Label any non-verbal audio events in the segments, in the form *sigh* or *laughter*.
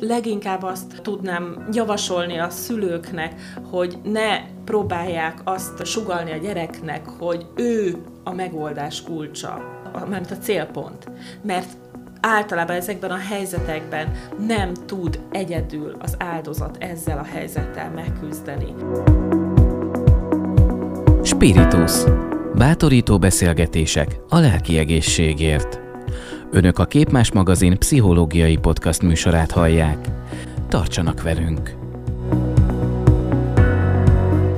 Leginkább azt tudnám javasolni a szülőknek, hogy ne próbálják azt sugalni a gyereknek, hogy ő a megoldás kulcsa, mert a célpont. Mert általában ezekben a helyzetekben nem tud egyedül az áldozat ezzel a helyzettel megküzdeni. Spiritus. Bátorító beszélgetések a lelki egészségért. Önök a Képmás magazin pszichológiai podcast műsorát hallják. Tartsanak velünk!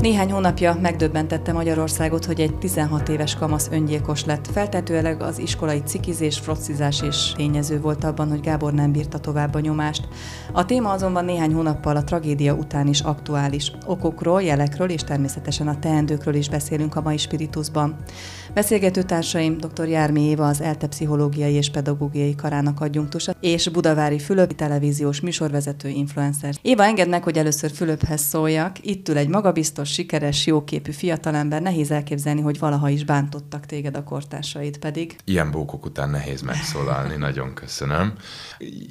Néhány hónapja megdöbbentette Magyarországot, hogy egy 16 éves kamasz öngyilkos lett. Feltetőleg az iskolai cikizés, frocizás és tényező volt abban, hogy Gábor nem bírta tovább a nyomást. A téma azonban néhány hónappal a tragédia után is aktuális. Okokról, jelekről és természetesen a teendőkről is beszélünk a mai Spiritusban. Beszélgető társaim dr. Jármi Éva, az ELTE pszichológiai és pedagógiai karának adjunktusa, és Budavári Fülöp, televíziós műsorvezető influencer. Éva, engedd meg, hogy először Fülöphez szóljak. Itt ül egy magabiztos, sikeres, jóképű fiatalember. Nehéz elképzelni, hogy valaha is bántottak téged a kortársaid pedig. Ilyen bókok után nehéz megszólalni, nagyon köszönöm.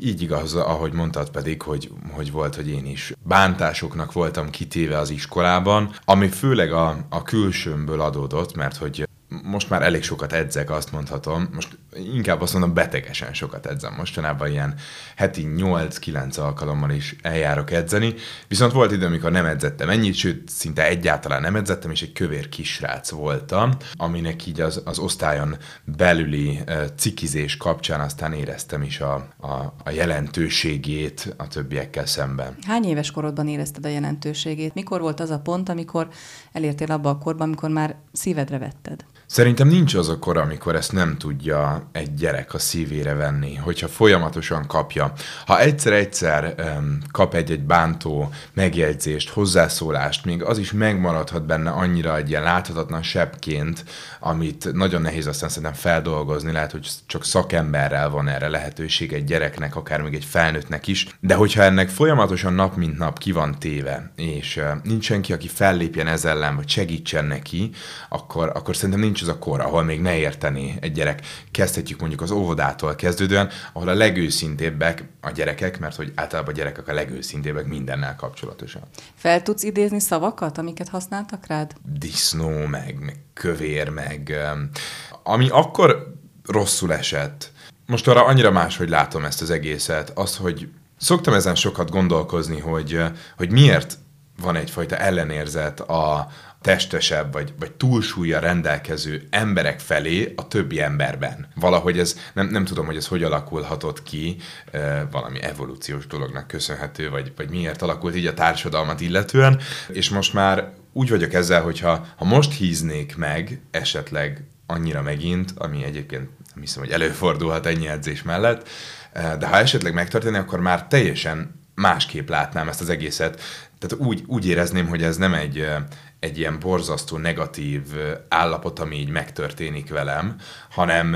Így igaz, ahogy mondtad pedig, hogy, hogy volt, hogy én is bántásoknak voltam kitéve az iskolában, ami főleg a, a külsőmből adódott, mert hogy most már elég sokat edzek, azt mondhatom. Most inkább azt mondom, betegesen sokat edzem. Mostanában ilyen heti 8-9 alkalommal is eljárok edzeni. Viszont volt idő, amikor nem edzettem ennyit, sőt, szinte egyáltalán nem edzettem, és egy kövér kisrác voltam, aminek így az, az osztályon belüli cikizés kapcsán aztán éreztem is a, a, a jelentőségét a többiekkel szemben. Hány éves korodban érezted a jelentőségét? Mikor volt az a pont, amikor elértél abba a korban, amikor már szívedre vetted? Szerintem nincs az a kor, amikor ezt nem tudja egy gyerek a szívére venni, hogyha folyamatosan kapja. Ha egyszer-egyszer um, kap egy-egy bántó megjegyzést, hozzászólást, még az is megmaradhat benne annyira egy ilyen láthatatlan sebként, amit nagyon nehéz aztán szerintem feldolgozni, lehet, hogy csak szakemberrel van erre lehetőség egy gyereknek, akár még egy felnőttnek is, de hogyha ennek folyamatosan nap mint nap ki van téve, és uh, nincs senki, aki fellépjen ez ellen, vagy segítsen neki, akkor, akkor szerintem nincs az a kor, ahol még ne érteni egy gyerek. Kezdhetjük mondjuk az óvodától kezdődően, ahol a legőszintébbek a gyerekek, mert hogy általában a gyerekek a legőszintébbek mindennel kapcsolatosan. Fel tudsz idézni szavakat, amiket használtak rád? Disznó, meg, meg kövér, meg ami akkor rosszul esett. Most arra annyira máshogy látom ezt az egészet, az, hogy szoktam ezen sokat gondolkozni, hogy, hogy miért van egyfajta ellenérzet a, testesebb vagy, vagy túlsúlya rendelkező emberek felé a többi emberben. Valahogy ez, nem, nem tudom, hogy ez hogy alakulhatott ki, valami evolúciós dolognak köszönhető, vagy, vagy miért alakult így a társadalmat illetően, és most már úgy vagyok ezzel, hogyha ha most híznék meg esetleg annyira megint, ami egyébként nem hiszem, hogy előfordulhat ennyi edzés mellett, de ha esetleg megtörténne, akkor már teljesen másképp látnám ezt az egészet. Tehát úgy, úgy érezném, hogy ez nem egy, egy ilyen borzasztó negatív állapot, ami így megtörténik velem, hanem,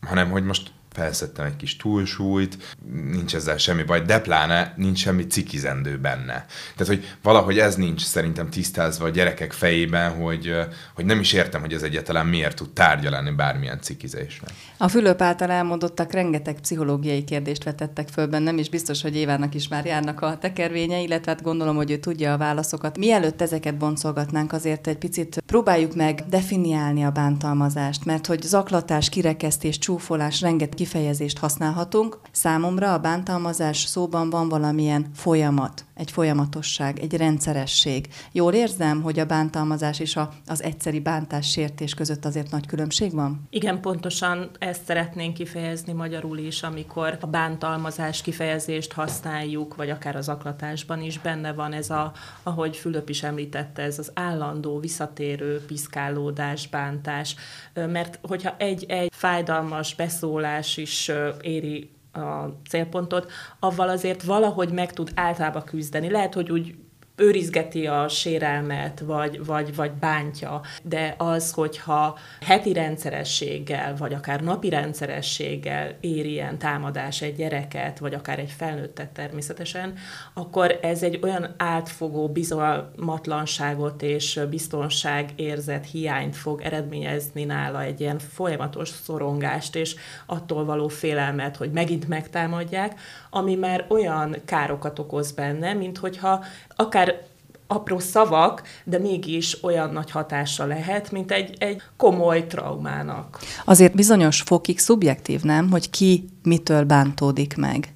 hanem hogy most felszettem egy kis túlsúlyt, nincs ezzel semmi baj, de pláne nincs semmi cikizendő benne. Tehát, hogy valahogy ez nincs szerintem tisztázva a gyerekek fejében, hogy, hogy nem is értem, hogy ez egyáltalán miért tud tárgya lenni bármilyen cikizésnek. A Fülöp által elmondottak rengeteg pszichológiai kérdést vetettek föl bennem, és biztos, hogy Évának is már járnak a tekervénye, illetve hát gondolom, hogy ő tudja a válaszokat. Mielőtt ezeket boncolgatnánk, azért egy picit próbáljuk meg definiálni a bántalmazást, mert hogy zaklatás, kirekesztés, csúfolás, rengeteg kifejezést használhatunk. Számomra a bántalmazás szóban van valamilyen folyamat, egy folyamatosság, egy rendszeresség. Jól érzem, hogy a bántalmazás és a, az egyszeri bántás sértés között azért nagy különbség van? Igen, pontosan ezt szeretnénk kifejezni magyarul is, amikor a bántalmazás kifejezést használjuk, vagy akár az aklatásban is benne van ez a, ahogy Fülöp is említette, ez az állandó, visszatérő piszkálódás, bántás. Mert hogyha egy-egy fájdalmas beszólás is éri a célpontot, avval azért valahogy meg tud általában küzdeni. Lehet, hogy úgy őrizgeti a sérelmet, vagy, vagy, vagy bántja, de az, hogyha heti rendszerességgel, vagy akár napi rendszerességgel ér ilyen támadás egy gyereket, vagy akár egy felnőttet természetesen, akkor ez egy olyan átfogó bizalmatlanságot és biztonság érzet hiányt fog eredményezni nála, egy ilyen folyamatos szorongást, és attól való félelmet, hogy megint megtámadják, ami már olyan károkat okoz benne, mint hogyha akár apró szavak, de mégis olyan nagy hatása lehet, mint egy, egy komoly traumának. Azért bizonyos fokig szubjektív, nem, hogy ki mitől bántódik meg.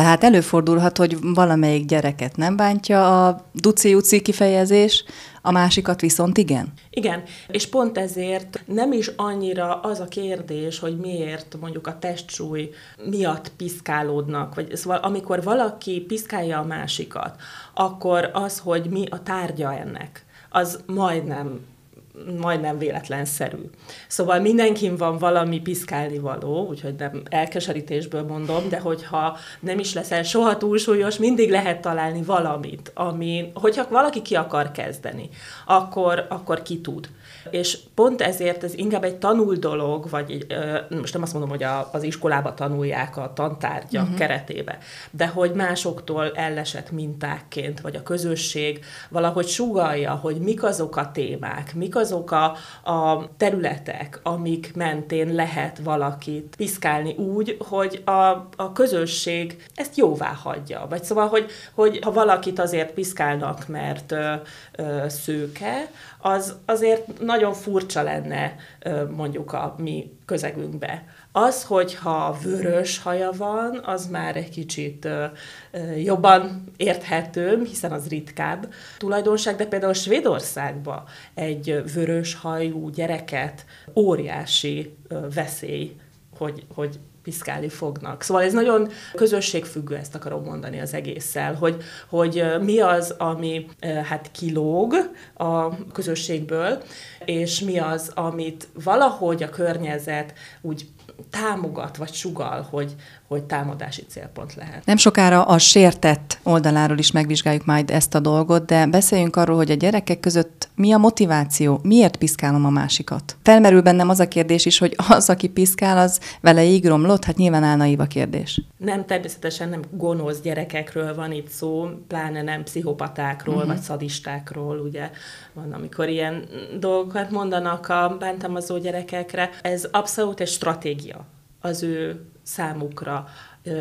Tehát előfordulhat, hogy valamelyik gyereket nem bántja a duci kifejezés, a másikat viszont igen? Igen, és pont ezért nem is annyira az a kérdés, hogy miért mondjuk a testsúly miatt piszkálódnak, vagy szóval amikor valaki piszkálja a másikat, akkor az, hogy mi a tárgya ennek, az majdnem majdnem véletlenszerű. Szóval mindenkin van valami piszkálni való, úgyhogy nem elkeserítésből mondom, de hogyha nem is leszel soha túlsúlyos, mindig lehet találni valamit, ami, hogyha valaki ki akar kezdeni, akkor, akkor ki tud. És pont ezért ez inkább egy tanul dolog, vagy egy, most nem azt mondom, hogy a, az iskolába tanulják a tantárgya uh-huh. keretébe, de hogy másoktól ellesett mintákként, vagy a közösség valahogy sugalja, hogy mik azok a témák, mik azok a, a területek, amik mentén lehet valakit piszkálni úgy, hogy a, a közösség ezt jóvá hagyja. Vagy szóval, hogy, hogy ha valakit azért piszkálnak, mert ö, ö, szőke, az azért nagyon furcsa lenne mondjuk a mi közegünkbe. Az, hogyha vörös haja van, az már egy kicsit jobban érthető, hiszen az ritkább tulajdonság, de például Svédországban egy vörös hajú gyereket óriási veszély, hogy, hogy piszkálni fognak. Szóval ez nagyon közösségfüggő, ezt akarom mondani az egésszel, hogy, hogy mi az, ami hát kilóg a közösségből, és mi az, amit valahogy a környezet úgy támogat vagy sugal, hogy, hogy támadási célpont lehet. Nem sokára a sértett oldaláról is megvizsgáljuk majd ezt a dolgot, de beszéljünk arról, hogy a gyerekek között mi a motiváció, miért piszkálom a másikat. Felmerül bennem az a kérdés is, hogy az, aki piszkál, az vele így romlott, hát nyilván álnaív a kérdés. Nem, természetesen nem gonosz gyerekekről van itt szó, pláne nem pszichopatákról, uh-huh. vagy szadistákról, ugye van, amikor ilyen dolgokat mondanak a bántalmazó gyerekekre. Ez abszolút egy stratégia az ő számukra,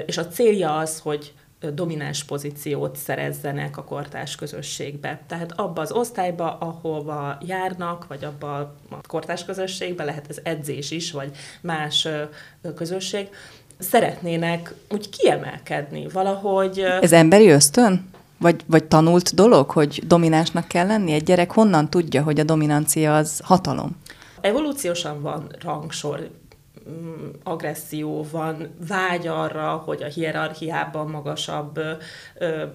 és a célja az, hogy domináns pozíciót szerezzenek a kortárs közösségbe. Tehát abba az osztályba, ahova járnak, vagy abba a kortárs közösségbe, lehet ez edzés is, vagy más közösség, szeretnének úgy kiemelkedni valahogy. Ez emberi ösztön? Vagy, vagy tanult dolog, hogy dominánsnak kell lenni? Egy gyerek honnan tudja, hogy a dominancia az hatalom? Evolúciósan van rangsor, agresszió van, vágy arra, hogy a hierarchiában magasabb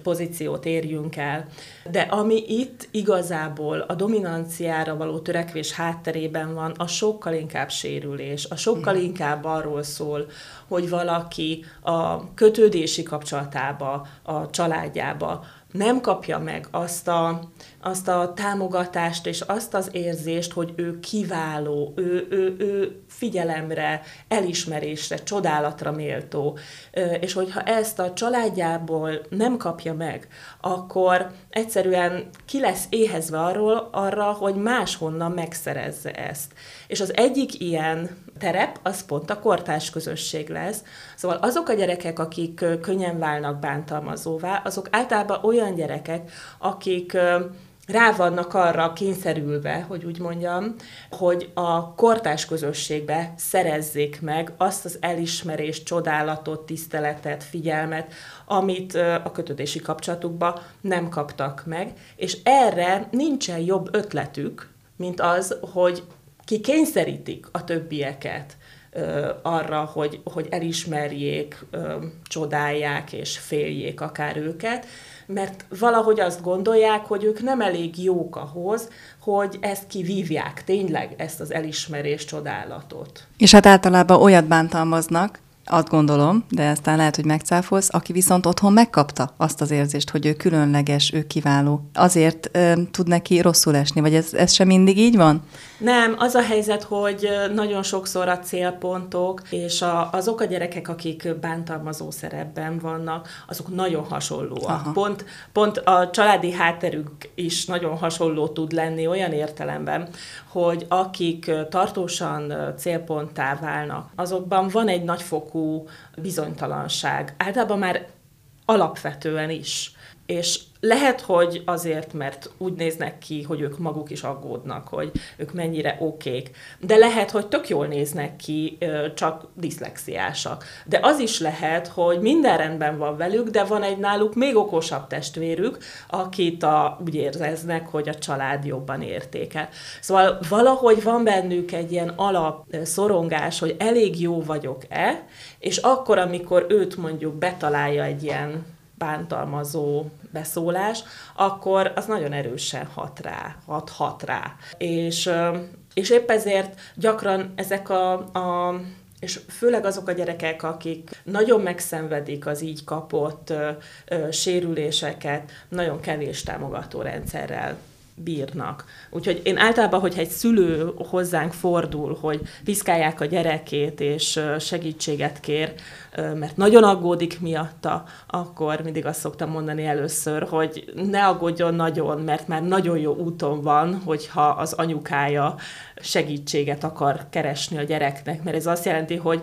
pozíciót érjünk el. De ami itt igazából a dominanciára való törekvés hátterében van, a sokkal inkább sérülés, a sokkal mm. inkább arról szól, hogy valaki a kötődési kapcsolatába, a családjába nem kapja meg azt a, azt a támogatást és azt az érzést, hogy ő kiváló, ő, ő, ő figyelemre, elismerésre, csodálatra méltó. És hogyha ezt a családjából nem kapja meg, akkor egyszerűen ki lesz éhezve arról, arra, hogy máshonnan megszerezze ezt. És az egyik ilyen terep, az pont a kortárs közösség lesz. Szóval azok a gyerekek, akik könnyen válnak bántalmazóvá, azok általában olyan gyerekek, akik rá vannak arra kényszerülve, hogy úgy mondjam, hogy a kortás közösségbe szerezzék meg azt az elismerést, csodálatot, tiszteletet, figyelmet, amit a kötődési kapcsolatukban nem kaptak meg, és erre nincsen jobb ötletük, mint az, hogy ki kényszerítik a többieket arra, hogy, hogy elismerjék, csodálják és féljék akár őket, mert valahogy azt gondolják, hogy ők nem elég jók ahhoz, hogy ezt kivívják tényleg, ezt az elismerés csodálatot. És hát általában olyat bántalmaznak, azt gondolom, de aztán lehet, hogy megcáfolsz, aki viszont otthon megkapta azt az érzést, hogy ő különleges, ő kiváló. Azért ö, tud neki rosszul esni, vagy ez, ez sem mindig így van? Nem, az a helyzet, hogy nagyon sokszor a célpontok, és a, azok a gyerekek, akik bántalmazó szerepben vannak, azok nagyon hasonlóak. Pont, pont a családi hátterük is nagyon hasonló tud lenni olyan értelemben, hogy akik tartósan célponttá válnak, azokban van egy nagyfokú bizonytalanság. Általában már alapvetően is. És lehet, hogy azért, mert úgy néznek ki, hogy ők maguk is aggódnak, hogy ők mennyire okék, de lehet, hogy tök jól néznek ki, csak diszlexiásak. De az is lehet, hogy minden rendben van velük, de van egy náluk még okosabb testvérük, akit a, úgy érzeznek, hogy a család jobban értékel. Szóval valahogy van bennük egy ilyen alap szorongás, hogy elég jó vagyok-e, és akkor, amikor őt mondjuk betalálja egy ilyen bántalmazó beszólás, akkor az nagyon erősen hat rá, hat, hat rá. És, és épp ezért gyakran ezek a, a és főleg azok a gyerekek, akik nagyon megszenvedik az így kapott ö, ö, sérüléseket, nagyon kevés támogató rendszerrel bírnak. Úgyhogy én általában, hogyha egy szülő hozzánk fordul, hogy piszkálják a gyerekét és segítséget kér, mert nagyon aggódik miatta, akkor mindig azt szoktam mondani először, hogy ne aggódjon nagyon, mert már nagyon jó úton van, hogyha az anyukája segítséget akar keresni a gyereknek, mert ez azt jelenti, hogy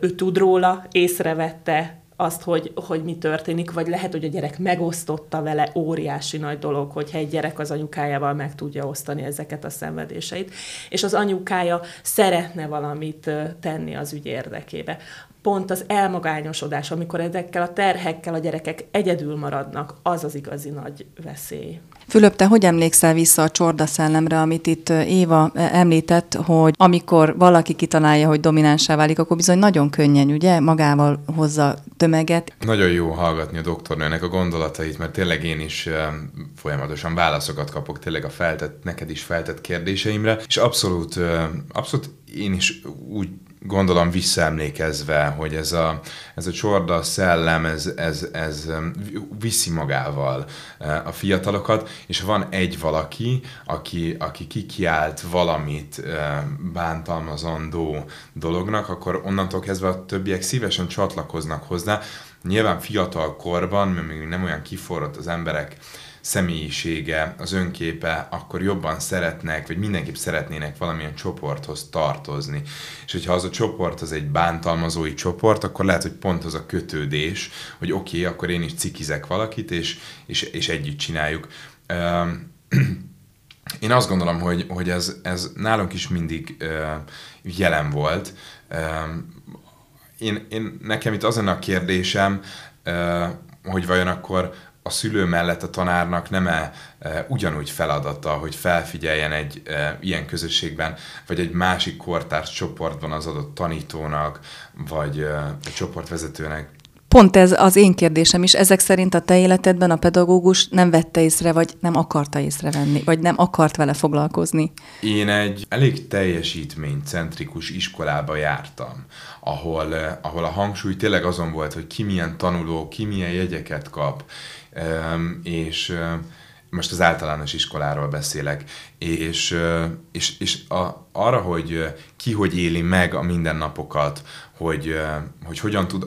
ő tud róla, észrevette, azt, hogy, hogy mi történik, vagy lehet, hogy a gyerek megosztotta vele, óriási nagy dolog, hogyha egy gyerek az anyukájával meg tudja osztani ezeket a szenvedéseit, és az anyukája szeretne valamit tenni az ügy érdekébe pont az elmagányosodás, amikor ezekkel a terhekkel a gyerekek egyedül maradnak, az az igazi nagy veszély. Fülöp, te hogy emlékszel vissza a csorda szellemre, amit itt Éva említett, hogy amikor valaki kitalálja, hogy dominánsá válik, akkor bizony nagyon könnyen, ugye, magával hozza tömeget. Nagyon jó hallgatni a doktornőnek a gondolatait, mert tényleg én is folyamatosan válaszokat kapok tényleg a feltett, neked is feltett kérdéseimre, és abszolút, abszolút én is úgy gondolom visszaemlékezve, hogy ez a, ez a csorda szellem, ez, ez, ez viszi magával uh, a fiatalokat, és van egy valaki, aki, aki kikiált valamit uh, bántalmazandó dolognak, akkor onnantól kezdve a többiek szívesen csatlakoznak hozzá. Nyilván fiatal korban, mert még nem olyan kiforrott az emberek személyisége, az önképe, akkor jobban szeretnek, vagy mindenképp szeretnének valamilyen csoporthoz tartozni. És hogyha az a csoport az egy bántalmazói csoport, akkor lehet, hogy pont az a kötődés, hogy oké, okay, akkor én is cikizek valakit, és, és, és együtt csináljuk. *clears throat* Én azt gondolom, hogy, hogy ez, ez nálunk is mindig jelen volt. Én, én, nekem itt az a kérdésem, hogy vajon akkor a szülő mellett a tanárnak nem-e e, ugyanúgy feladata, hogy felfigyeljen egy e, ilyen közösségben, vagy egy másik kortárs csoportban az adott tanítónak, vagy e, a csoportvezetőnek? Pont ez az én kérdésem is. Ezek szerint a te életedben a pedagógus nem vette észre, vagy nem akarta észrevenni, vagy nem akart vele foglalkozni? Én egy elég teljesítménycentrikus iskolába jártam, ahol, eh, ahol a hangsúly tényleg azon volt, hogy ki milyen tanuló, ki milyen jegyeket kap, és most az általános iskoláról beszélek, és, és, és a, arra, hogy ki hogy éli meg a mindennapokat, hogy, hogy hogyan tud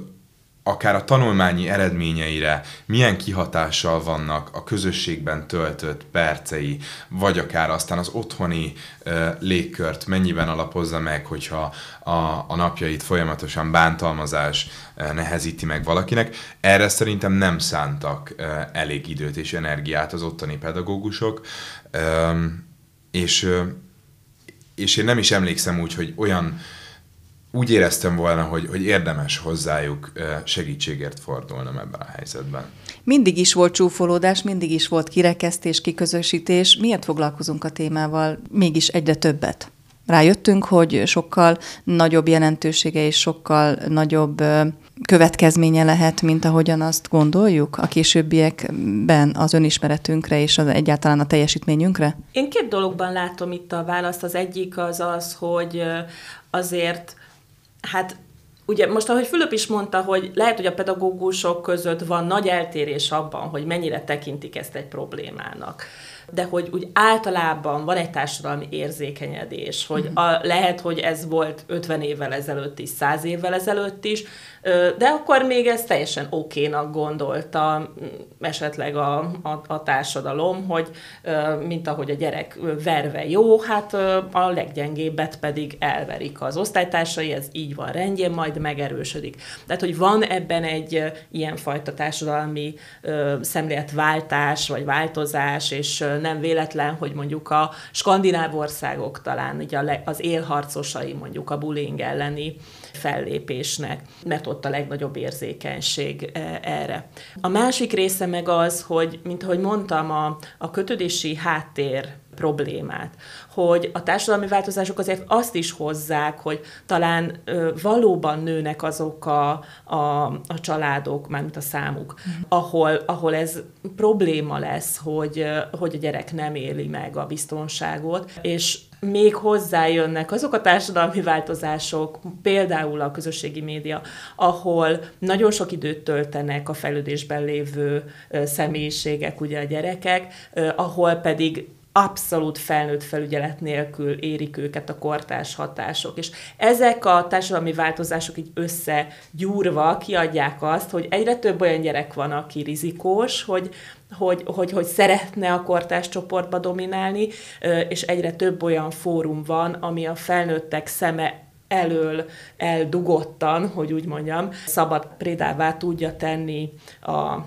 akár a tanulmányi eredményeire milyen kihatással vannak a közösségben töltött percei, vagy akár aztán az otthoni uh, légkört mennyiben alapozza meg, hogyha a, a napjait folyamatosan bántalmazás uh, nehezíti meg valakinek. Erre szerintem nem szántak uh, elég időt és energiát az ottani pedagógusok, um, és, uh, és én nem is emlékszem úgy, hogy olyan úgy éreztem volna, hogy, hogy érdemes hozzájuk segítségért fordulnom ebben a helyzetben. Mindig is volt csúfolódás, mindig is volt kirekesztés, kiközösítés. Miért foglalkozunk a témával mégis egyre többet? Rájöttünk, hogy sokkal nagyobb jelentősége és sokkal nagyobb következménye lehet, mint ahogyan azt gondoljuk a későbbiekben az önismeretünkre és az egyáltalán a teljesítményünkre? Én két dologban látom itt a választ. Az egyik az az, hogy azért hát Ugye most, ahogy Fülöp is mondta, hogy lehet, hogy a pedagógusok között van nagy eltérés abban, hogy mennyire tekintik ezt egy problémának. De hogy úgy általában van egy társadalmi érzékenyedés, hogy a, lehet, hogy ez volt 50 évvel ezelőtt is, 100 évvel ezelőtt is, de akkor még ez teljesen okénak gondolta esetleg a, a, a társadalom, hogy mint ahogy a gyerek verve jó, hát a leggyengébbet pedig elverik az osztálytársai, ez így van rendjén, majd megerősödik. Tehát, hogy van ebben egy ilyenfajta társadalmi szemléletváltás, vagy változás, és nem véletlen, hogy mondjuk a skandináv országok talán ugye az élharcosai mondjuk a bullying elleni fellépésnek, mert ott a legnagyobb érzékenység e, erre. A másik része meg az, hogy, mint ahogy mondtam, a, a kötődési háttér problémát, hogy a társadalmi változások azért azt is hozzák, hogy talán ö, valóban nőnek azok a, a, a családok, mármint a számuk, mm. ahol, ahol ez probléma lesz, hogy, hogy a gyerek nem éli meg a biztonságot, és még hozzájönnek azok a társadalmi változások, például a közösségi média, ahol nagyon sok időt töltenek a fejlődésben lévő személyiségek, ugye a gyerekek, ahol pedig abszolút felnőtt felügyelet nélkül érik őket a kortárs hatások. És ezek a társadalmi változások így összegyúrva kiadják azt, hogy egyre több olyan gyerek van, aki rizikós, hogy, hogy, hogy, hogy szeretne a kortárs csoportba dominálni, és egyre több olyan fórum van, ami a felnőttek szeme elől eldugottan, hogy úgy mondjam, szabad prédává tudja tenni a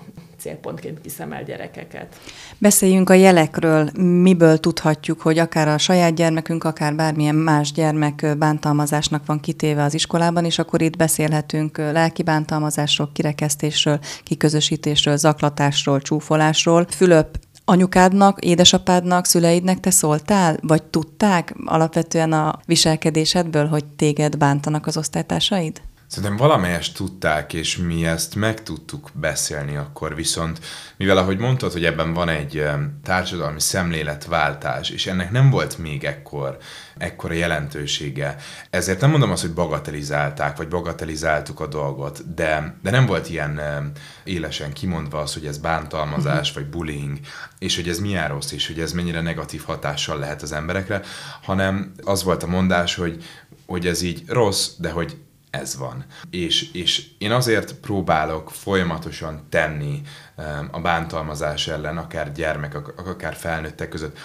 célpontként kiszemel gyerekeket. Beszéljünk a jelekről. Miből tudhatjuk, hogy akár a saját gyermekünk, akár bármilyen más gyermek bántalmazásnak van kitéve az iskolában, és akkor itt beszélhetünk lelki bántalmazásról, kirekesztésről, kiközösítésről, zaklatásról, csúfolásról. Fülöp, anyukádnak, édesapádnak, szüleidnek te szóltál? Vagy tudták alapvetően a viselkedésedből, hogy téged bántanak az osztálytársaid? Szerintem valamelyest tudták, és mi ezt meg tudtuk beszélni akkor, viszont mivel ahogy mondtad, hogy ebben van egy társadalmi szemléletváltás, és ennek nem volt még ekkor, ekkora jelentősége, ezért nem mondom azt, hogy bagatelizálták, vagy bagatelizáltuk a dolgot, de, de nem volt ilyen élesen kimondva az, hogy ez bántalmazás, uh-huh. vagy bullying, és hogy ez milyen rossz, és hogy ez mennyire negatív hatással lehet az emberekre, hanem az volt a mondás, hogy, hogy ez így rossz, de hogy ez van. És, és én azért próbálok folyamatosan tenni a bántalmazás ellen, akár gyermek, akár felnőttek között,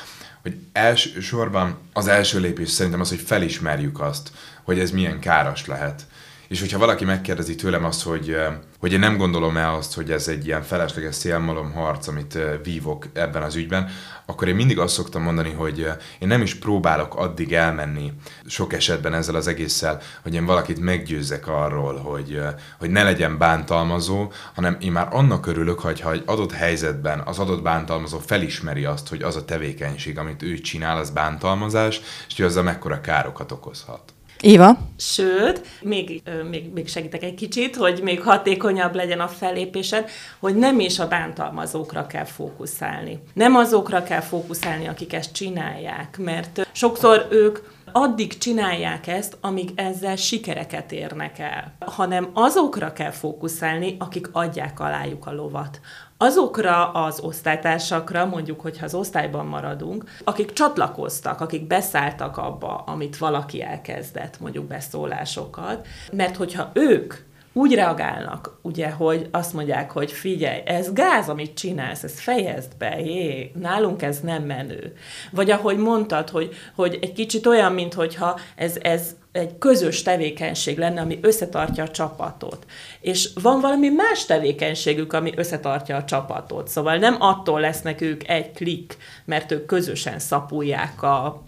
hogy elsősorban az első lépés szerintem az, hogy felismerjük azt, hogy ez milyen káros lehet. És hogyha valaki megkérdezi tőlem azt, hogy, hogy én nem gondolom el azt, hogy ez egy ilyen felesleges szélmalom harc, amit vívok ebben az ügyben, akkor én mindig azt szoktam mondani, hogy én nem is próbálok addig elmenni sok esetben ezzel az egésszel, hogy én valakit meggyőzzek arról, hogy, hogy ne legyen bántalmazó, hanem én már annak örülök, hogyha egy adott helyzetben az adott bántalmazó felismeri azt, hogy az a tevékenység, amit ő csinál, az bántalmazás, és hogy azzal mekkora károkat okozhat. Éva? Sőt, még, még, még segítek egy kicsit, hogy még hatékonyabb legyen a fellépésed, hogy nem is a bántalmazókra kell fókuszálni. Nem azokra kell fókuszálni, akik ezt csinálják, mert sokszor ők addig csinálják ezt, amíg ezzel sikereket érnek el, hanem azokra kell fókuszálni, akik adják alájuk a lovat, azokra az osztálytársakra, mondjuk, hogyha az osztályban maradunk, akik csatlakoztak, akik beszálltak abba, amit valaki elkezdett, mondjuk beszólásokat, mert hogyha ők úgy reagálnak, ugye, hogy azt mondják, hogy figyelj, ez gáz, amit csinálsz, ezt fejezd be, jé, nálunk ez nem menő. Vagy ahogy mondtad, hogy, hogy egy kicsit olyan, mintha ez, ez egy közös tevékenység lenne, ami összetartja a csapatot. És van valami más tevékenységük, ami összetartja a csapatot. Szóval nem attól lesznek ők egy klik, mert ők közösen szapulják a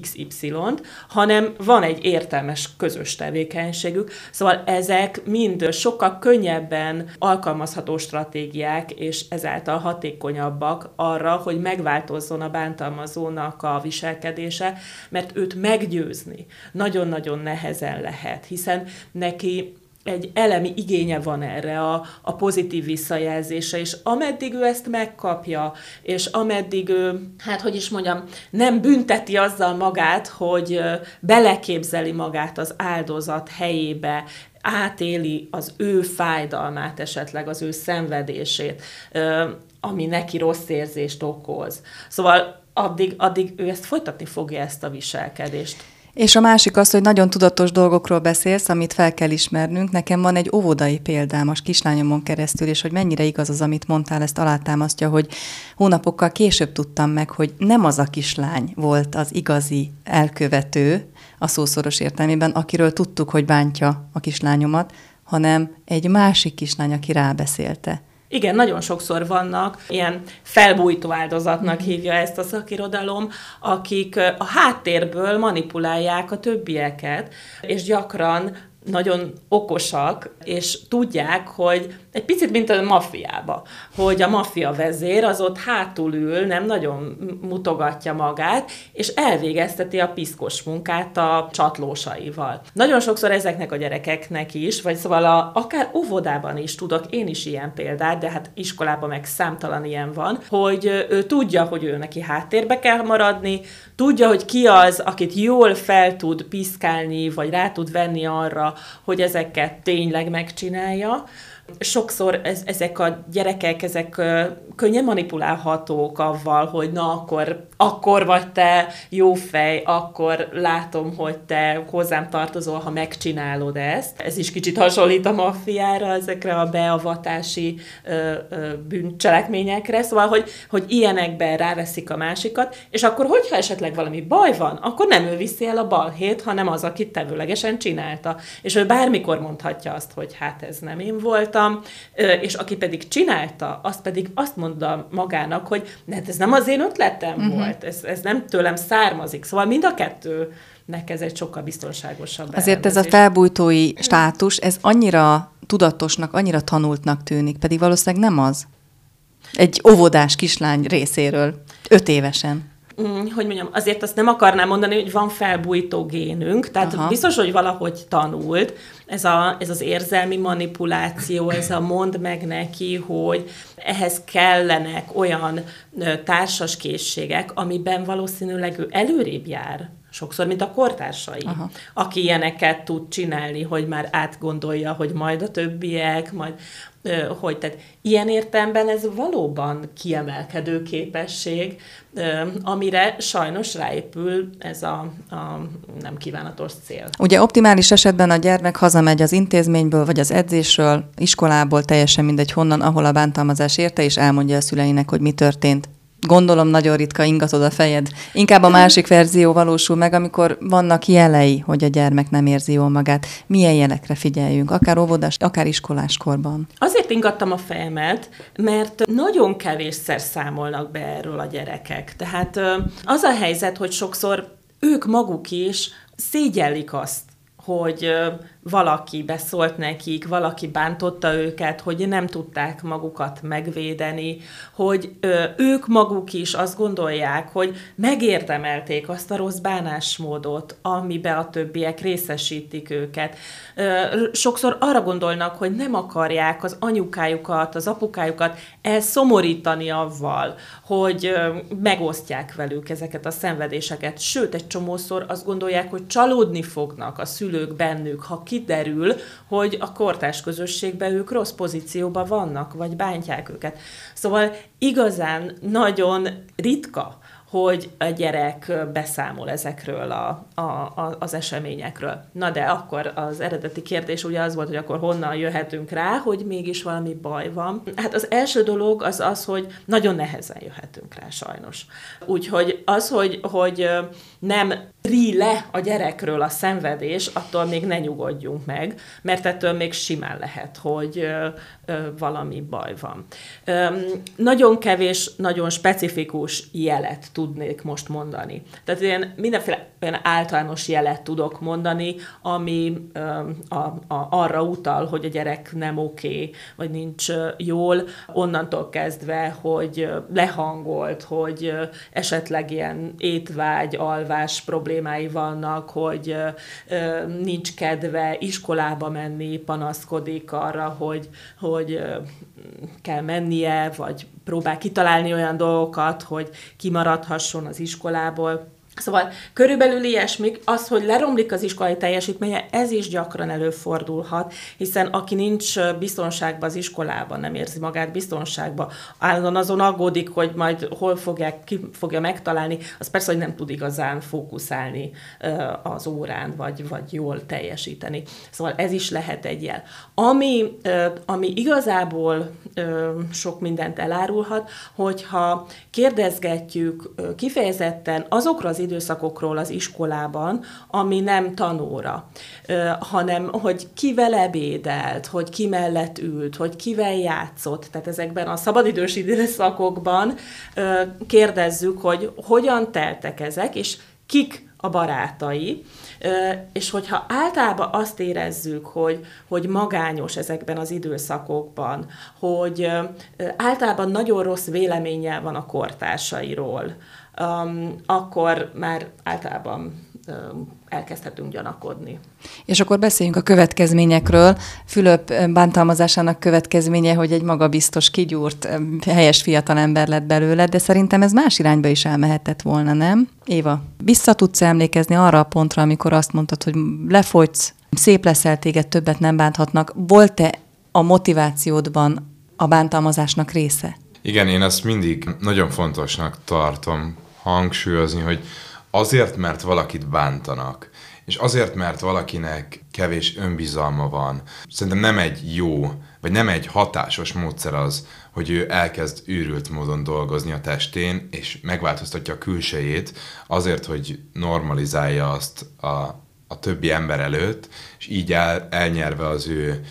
XY-t, hanem van egy értelmes közös tevékenységük. Szóval ezek mind sokkal könnyebben alkalmazható stratégiák, és ezáltal hatékonyabbak arra, hogy megváltozzon a bántalmazónak a viselkedése, mert őt meggyőzni nagyon-nagyon nehezen lehet, hiszen neki egy elemi igénye van erre a, a pozitív visszajelzése, és ameddig ő ezt megkapja, és ameddig ő, hát hogy is mondjam, nem bünteti azzal magát, hogy beleképzeli magát az áldozat helyébe, átéli az ő fájdalmát, esetleg az ő szenvedését, ami neki rossz érzést okoz. Szóval addig, addig ő ezt folytatni fogja ezt a viselkedést. És a másik az, hogy nagyon tudatos dolgokról beszélsz, amit fel kell ismernünk. Nekem van egy óvodai példám a kislányomon keresztül, és hogy mennyire igaz az, amit mondtál, ezt alátámasztja, hogy hónapokkal később tudtam meg, hogy nem az a kislány volt az igazi elkövető a szószoros értelmében, akiről tudtuk, hogy bántja a kislányomat, hanem egy másik kislány, aki rábeszélte. Igen, nagyon sokszor vannak, ilyen felbújtó áldozatnak hívja ezt a szakirodalom, akik a háttérből manipulálják a többieket, és gyakran nagyon okosak, és tudják, hogy egy picit, mint a maffiába, hogy a maffia vezér az ott hátul ül, nem nagyon mutogatja magát, és elvégezteti a piszkos munkát a csatlósaival. Nagyon sokszor ezeknek a gyerekeknek is, vagy szóval a, akár óvodában is tudok én is ilyen példát, de hát iskolában meg számtalan ilyen van, hogy ő tudja, hogy ő neki háttérbe kell maradni, tudja, hogy ki az, akit jól fel tud piszkálni, vagy rá tud venni arra, hogy ezeket tényleg megcsinálja, sokszor ez, ezek a gyerekek, ezek könnyen manipulálhatók avval, hogy na akkor, akkor vagy te jó fej, akkor látom, hogy te hozzám tartozol, ha megcsinálod ezt. Ez is kicsit hasonlít a maffiára, ezekre a beavatási ö, ö, bűncselekményekre, szóval, hogy, hogy ilyenekben ráveszik a másikat, és akkor, hogyha esetleg valami baj van, akkor nem ő viszi el a balhét, hanem az, akit tevőlegesen csinálta. És ő bármikor mondhatja azt, hogy hát ez nem én voltam, és aki pedig csinálta, azt pedig azt mondta magának, hogy hát ez nem az én ötletem uh-huh. volt, ez, ez nem tőlem származik. Szóval mind a kettő nek ez egy sokkal biztonságosabb Azért ez a felbújtói státus, ez annyira tudatosnak, annyira tanultnak tűnik, pedig valószínűleg nem az. Egy óvodás kislány részéről, öt évesen. Mm, hogy mondjam, azért azt nem akarnám mondani, hogy van felbújtó génünk, tehát Aha. biztos, hogy valahogy tanult, ez, a, ez az érzelmi manipuláció, ez a mond meg neki, hogy ehhez kellenek olyan társas készségek, amiben valószínűleg ő előrébb jár, sokszor, mint a kortársai, Aha. aki ilyeneket tud csinálni, hogy már átgondolja, hogy majd a többiek, majd hogy tehát ilyen értelemben ez valóban kiemelkedő képesség, amire sajnos ráépül ez a, a nem kívánatos cél. Ugye optimális esetben a gyermek hazamegy az intézményből, vagy az edzésről, iskolából, teljesen mindegy honnan, ahol a bántalmazás érte, és elmondja a szüleinek, hogy mi történt gondolom nagyon ritka ingatod a fejed. Inkább a másik verzió valósul meg, amikor vannak jelei, hogy a gyermek nem érzi jól magát. Milyen jelekre figyeljünk, akár óvodás, akár iskolás korban? Azért ingattam a fejemet, mert nagyon kevésszer számolnak be erről a gyerekek. Tehát az a helyzet, hogy sokszor ők maguk is szégyellik azt, hogy valaki beszólt nekik, valaki bántotta őket, hogy nem tudták magukat megvédeni, hogy ö, ők maguk is azt gondolják, hogy megérdemelték azt a rossz bánásmódot, amibe a többiek részesítik őket. Ö, sokszor arra gondolnak, hogy nem akarják az anyukájukat, az apukájukat elszomorítani avval, hogy ö, megosztják velük ezeket a szenvedéseket. Sőt, egy csomószor azt gondolják, hogy csalódni fognak a szülők bennük, ha ki kiderül, hogy a kortás közösségben ők rossz pozícióban vannak, vagy bántják őket. Szóval igazán nagyon ritka, hogy a gyerek beszámol ezekről a, a, a, az eseményekről. Na de akkor az eredeti kérdés ugye az volt, hogy akkor honnan jöhetünk rá, hogy mégis valami baj van. Hát az első dolog az az, hogy nagyon nehezen jöhetünk rá sajnos. Úgyhogy az, hogy, hogy nem ri le a gyerekről a szenvedés, attól még ne nyugodjunk meg, mert ettől még simán lehet, hogy valami baj van. Nagyon kevés, nagyon specifikus jelet tudnék most mondani. Tehát én mindenféle olyan általános jelet tudok mondani, ami a, a, arra utal, hogy a gyerek nem oké, okay, vagy nincs jól, onnantól kezdve, hogy lehangolt, hogy esetleg ilyen étvágy, alvás problémái vannak, hogy nincs kedve iskolába menni, panaszkodik arra, hogy, hogy kell mennie, vagy próbál kitalálni olyan dolgokat, hogy kimaradhasson az iskolából Szóval körülbelül ilyesmi, az, hogy leromlik az iskolai teljesítménye, ez is gyakran előfordulhat, hiszen aki nincs biztonságban az iskolában, nem érzi magát biztonságban, állandóan azon aggódik, hogy majd hol fogják, ki fogja megtalálni, az persze, hogy nem tud igazán fókuszálni az órán, vagy, vagy jól teljesíteni. Szóval ez is lehet egy jel. Ami, ami igazából sok mindent elárulhat, hogyha kérdezgetjük kifejezetten azokra az időszakokról az iskolában, ami nem tanóra, hanem hogy kivel ebédelt, hogy ki mellett ült, hogy kivel játszott. Tehát ezekben a szabadidős időszakokban kérdezzük, hogy hogyan teltek ezek, és kik a barátai, és hogyha általában azt érezzük, hogy, hogy magányos ezekben az időszakokban, hogy általában nagyon rossz véleménnyel van a kortársairól, akkor már általában elkezdhetünk gyanakodni. És akkor beszéljünk a következményekről. Fülöp bántalmazásának következménye, hogy egy magabiztos, kigyúrt, helyes fiatalember lett belőle, de szerintem ez más irányba is elmehetett volna, nem? Éva, vissza tudsz emlékezni arra a pontra, amikor azt mondtad, hogy lefogysz, szép leszel téged, többet nem bánthatnak. Volt-e a motivációdban a bántalmazásnak része? Igen, én ezt mindig nagyon fontosnak tartom hangsúlyozni, hogy azért, mert valakit bántanak, és azért, mert valakinek kevés önbizalma van, szerintem nem egy jó, vagy nem egy hatásos módszer az, hogy ő elkezd őrült módon dolgozni a testén, és megváltoztatja a külsejét azért, hogy normalizálja azt a, a többi ember előtt, és így el, elnyerve az ő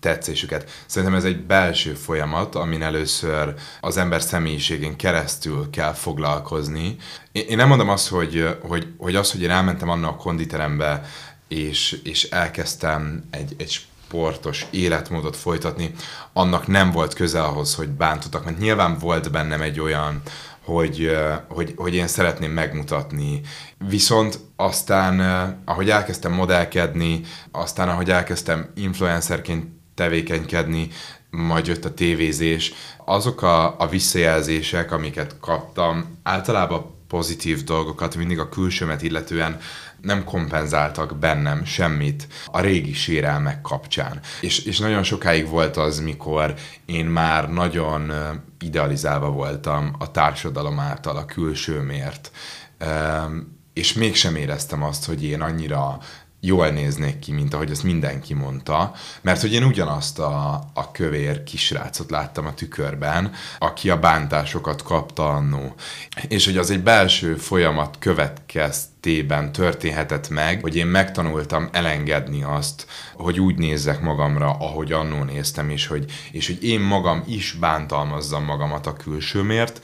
tetszésüket. Szerintem ez egy belső folyamat, amin először az ember személyiségén keresztül kell foglalkozni. Én nem mondom azt, hogy, hogy, hogy az, hogy én elmentem annak a konditerembe, és, és elkezdtem egy, egy sportos életmódot folytatni, annak nem volt köze ahhoz, hogy bántottak, mert nyilván volt bennem egy olyan hogy, hogy, hogy én szeretném megmutatni. Viszont aztán, ahogy elkezdtem modellkedni, aztán ahogy elkezdtem influencerként tevékenykedni, majd jött a tévézés, azok a, a visszajelzések, amiket kaptam, általában pozitív dolgokat, mindig a külsőmet illetően nem kompenzáltak bennem semmit a régi sérelmek kapcsán. És, és nagyon sokáig volt az, mikor én már nagyon idealizálva voltam a társadalom által, a külsőmért. És mégsem éreztem azt, hogy én annyira jól néznék ki, mint ahogy ezt mindenki mondta, mert hogy én ugyanazt a, a kövér kisrácot láttam a tükörben, aki a bántásokat kapta annó. És hogy az egy belső folyamat következtében történhetett meg, hogy én megtanultam elengedni azt, hogy úgy nézzek magamra, ahogy annó néztem, és hogy, és hogy én magam is bántalmazzam magamat a külsőmért.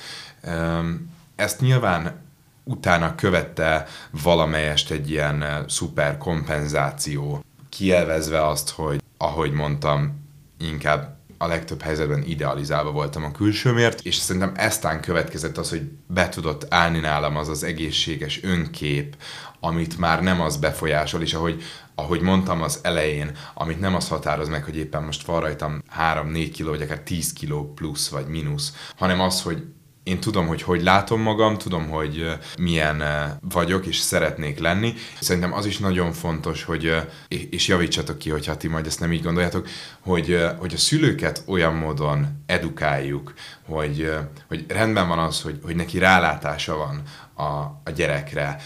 Ezt nyilván utána követte valamelyest egy ilyen szuper kompenzáció, kielvezve azt, hogy ahogy mondtam, inkább a legtöbb helyzetben idealizálva voltam a külsőmért, és szerintem eztán következett az, hogy be tudott állni nálam az az egészséges önkép, amit már nem az befolyásol, és ahogy, ahogy mondtam az elején, amit nem az határoz meg, hogy éppen most van rajtam 3-4 kiló, vagy akár 10 kiló plusz vagy mínusz, hanem az, hogy én tudom, hogy hogy látom magam, tudom, hogy milyen vagyok, és szeretnék lenni. Szerintem az is nagyon fontos, hogy, és javítsatok ki, hogyha ti majd ezt nem így gondoljátok, hogy, hogy a szülőket olyan módon edukáljuk, hogy, hogy rendben van az, hogy, hogy neki rálátása van a, a gyerekre,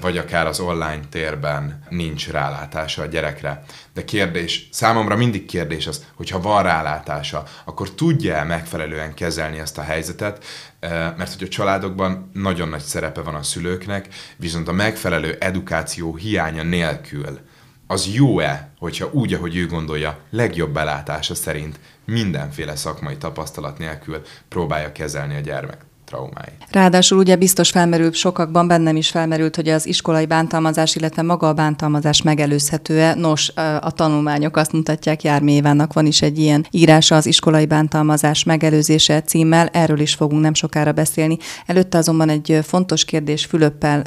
vagy akár az online térben nincs rálátása a gyerekre. De kérdés, számomra mindig kérdés az, hogyha van rálátása, akkor tudja-e megfelelően kezelni ezt a helyzetet, mert hogy a családokban nagyon nagy szerepe van a szülőknek, viszont a megfelelő edukáció hiánya nélkül az jó-e, hogyha úgy, ahogy ő gondolja, legjobb belátása szerint mindenféle szakmai tapasztalat nélkül próbálja kezelni a gyermek traumái. Ráadásul ugye biztos felmerült, sokakban bennem is felmerült, hogy az iskolai bántalmazás, illetve maga a bántalmazás megelőzhető-e. Nos, a tanulmányok azt mutatják, Jármi Évának van is egy ilyen írása az iskolai bántalmazás megelőzése címmel, erről is fogunk nem sokára beszélni. Előtte azonban egy fontos kérdés Fülöppel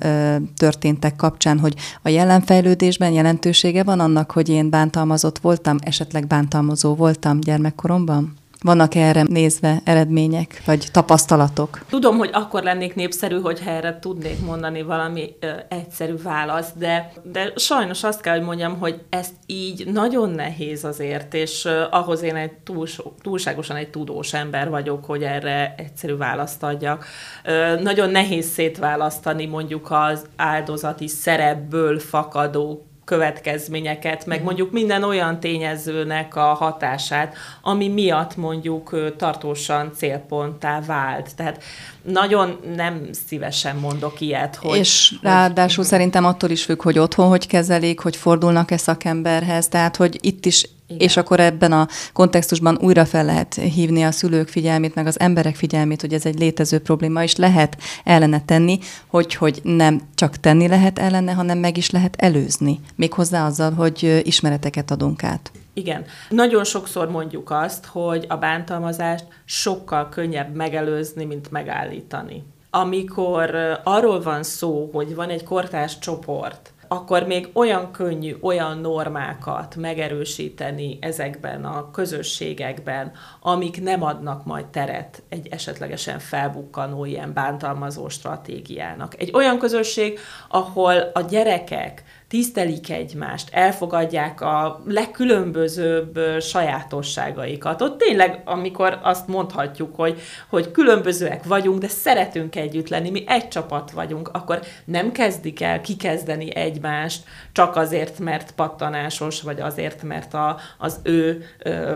történtek kapcsán, hogy a jelenfejlődésben jelentősége van annak, hogy én bántalmazott voltam, esetleg bántalmazó voltam gyermekkoromban? Vannak erre nézve eredmények, vagy tapasztalatok? Tudom, hogy akkor lennék népszerű, hogyha erre tudnék mondani valami ö, egyszerű választ, de, de sajnos azt kell, hogy mondjam, hogy ezt így nagyon nehéz azért, és ö, ahhoz én egy túl, túlságosan egy tudós ember vagyok, hogy erre egyszerű választ adjak. Ö, nagyon nehéz szétválasztani mondjuk az áldozati szerepből fakadó következményeket, meg mhm. mondjuk minden olyan tényezőnek a hatását, ami miatt mondjuk tartósan célponttá vált. Tehát nagyon nem szívesen mondok ilyet. Hogy, és ráadásul hogy... szerintem attól is függ, hogy otthon hogy kezelik, hogy fordulnak-e szakemberhez, tehát hogy itt is igen. És akkor ebben a kontextusban újra fel lehet hívni a szülők figyelmét, meg az emberek figyelmét, hogy ez egy létező probléma, és lehet ellene tenni, hogy, hogy nem csak tenni lehet ellene, hanem meg is lehet előzni. Méghozzá azzal, hogy ismereteket adunk át. Igen. Nagyon sokszor mondjuk azt, hogy a bántalmazást sokkal könnyebb megelőzni, mint megállítani. Amikor arról van szó, hogy van egy kortárs csoport, akkor még olyan könnyű olyan normákat megerősíteni ezekben a közösségekben, amik nem adnak majd teret egy esetlegesen felbukkanó ilyen bántalmazó stratégiának. Egy olyan közösség, ahol a gyerekek tisztelik egymást, elfogadják a legkülönbözőbb sajátosságaikat. Ott tényleg, amikor azt mondhatjuk, hogy, hogy különbözőek vagyunk, de szeretünk együtt lenni, mi egy csapat vagyunk, akkor nem kezdik el kikezdeni egymást csak azért, mert pattanásos, vagy azért, mert a, az ő ö,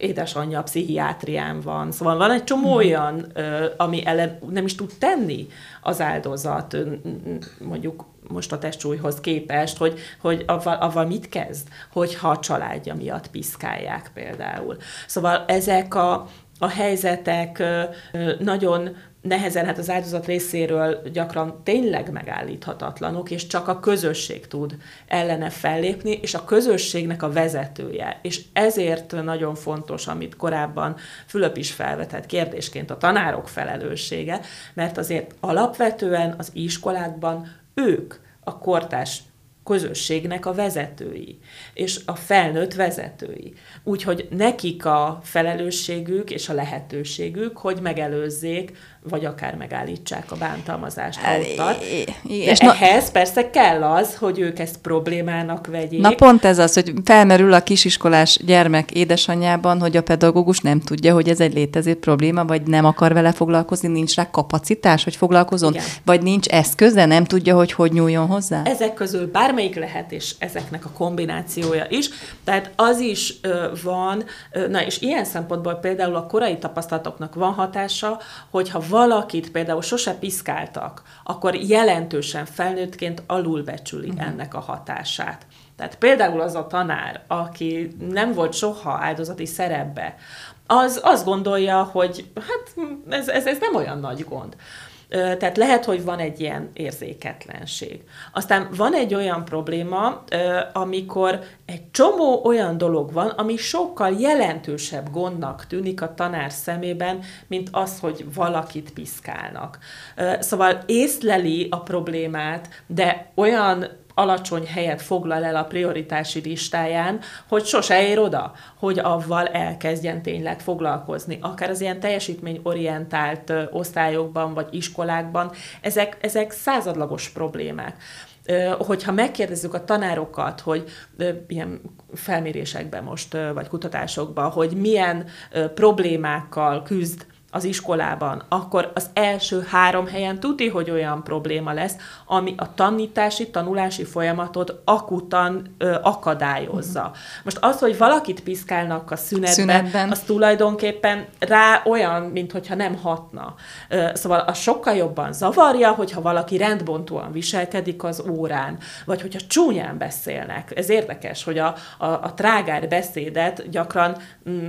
édesanyja pszichiátrián van. Szóval van egy csomó mhm. olyan, ami ellen nem is tud tenni az áldozat, mondjuk most a testsúlyhoz képest, hogy, hogy avval, avval mit kezd, hogyha a családja miatt piszkálják például. Szóval ezek a, a helyzetek nagyon nehezen, hát az áldozat részéről gyakran tényleg megállíthatatlanok, és csak a közösség tud ellene fellépni, és a közösségnek a vezetője. És ezért nagyon fontos, amit korábban Fülöp is felvetett kérdésként a tanárok felelőssége, mert azért alapvetően az iskolákban ők a kortás közösségnek a vezetői, és a felnőtt vezetői. Úgyhogy nekik a felelősségük és a lehetőségük, hogy megelőzzék vagy akár megállítsák a bántalmazást, ha ott tart. És ehhez na... persze kell az, hogy ők ezt problémának vegyék. Na pont ez az, hogy felmerül a kisiskolás gyermek édesanyjában, hogy a pedagógus nem tudja, hogy ez egy létező probléma, vagy nem akar vele foglalkozni, nincs rá kapacitás, hogy foglalkozon, Igen. vagy nincs eszköze, nem tudja, hogy hogy nyúljon hozzá? Ezek közül bármelyik lehet, és ezeknek a kombinációja is. Tehát az is ö, van, ö, na és ilyen szempontból például a korai tapasztalatoknak van hatása, hogyha valakit például sose piszkáltak, akkor jelentősen felnőttként alulbecsüli uh-huh. ennek a hatását. Tehát például az a tanár, aki nem volt soha áldozati szerepbe, az azt gondolja, hogy hát ez, ez, ez nem olyan nagy gond. Tehát lehet, hogy van egy ilyen érzéketlenség. Aztán van egy olyan probléma, amikor egy csomó olyan dolog van, ami sokkal jelentősebb gondnak tűnik a tanár szemében, mint az, hogy valakit piszkálnak. Szóval észleli a problémát, de olyan alacsony helyet foglal el a prioritási listáján, hogy sose ér oda, hogy avval elkezdjen tényleg foglalkozni. Akár az ilyen teljesítményorientált osztályokban vagy iskolákban, ezek, ezek századlagos problémák hogyha megkérdezzük a tanárokat, hogy ilyen felmérésekben most, vagy kutatásokban, hogy milyen problémákkal küzd az iskolában, akkor az első három helyen tuti, hogy olyan probléma lesz, ami a tanítási, tanulási folyamatot akutan ö, akadályozza. Uh-huh. Most az, hogy valakit piszkálnak a szünetben, szünetben, az tulajdonképpen rá olyan, mintha nem hatna. Ö, szóval az sokkal jobban zavarja, hogyha valaki rendbontóan viselkedik az órán, vagy hogyha csúnyán beszélnek. Ez érdekes, hogy a, a, a trágár beszédet gyakran mm,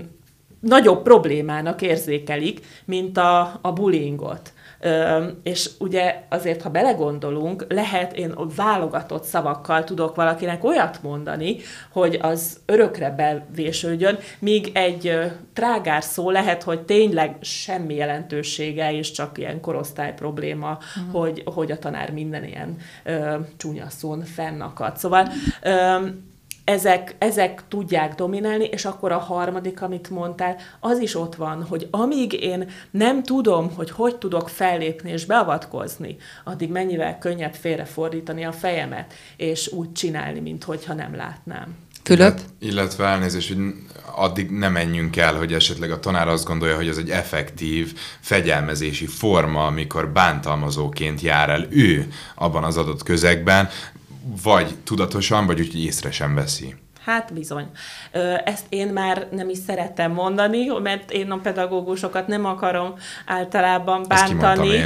nagyobb problémának érzékelik, mint a, a bullyingot. Ö, és ugye azért, ha belegondolunk, lehet én válogatott szavakkal tudok valakinek olyat mondani, hogy az örökre bevésődjön, míg egy trágár szó lehet, hogy tényleg semmi jelentősége, és csak ilyen korosztály probléma, uh-huh. hogy, hogy a tanár minden ilyen ö, csúnya szón fennakad. Szóval ö, ezek, ezek tudják dominálni, és akkor a harmadik, amit mondtál, az is ott van, hogy amíg én nem tudom, hogy hogy tudok fellépni és beavatkozni, addig mennyivel könnyebb félrefordítani a fejemet, és úgy csinálni, mintha nem látnám. Fülöp? Illetve elnézést, hogy addig nem menjünk el, hogy esetleg a tanár azt gondolja, hogy ez egy effektív fegyelmezési forma, amikor bántalmazóként jár el ő abban az adott közegben, vagy tudatosan, vagy úgy, észre sem veszi. Hát bizony. Ezt én már nem is szeretem mondani, mert én a pedagógusokat nem akarom általában bántani,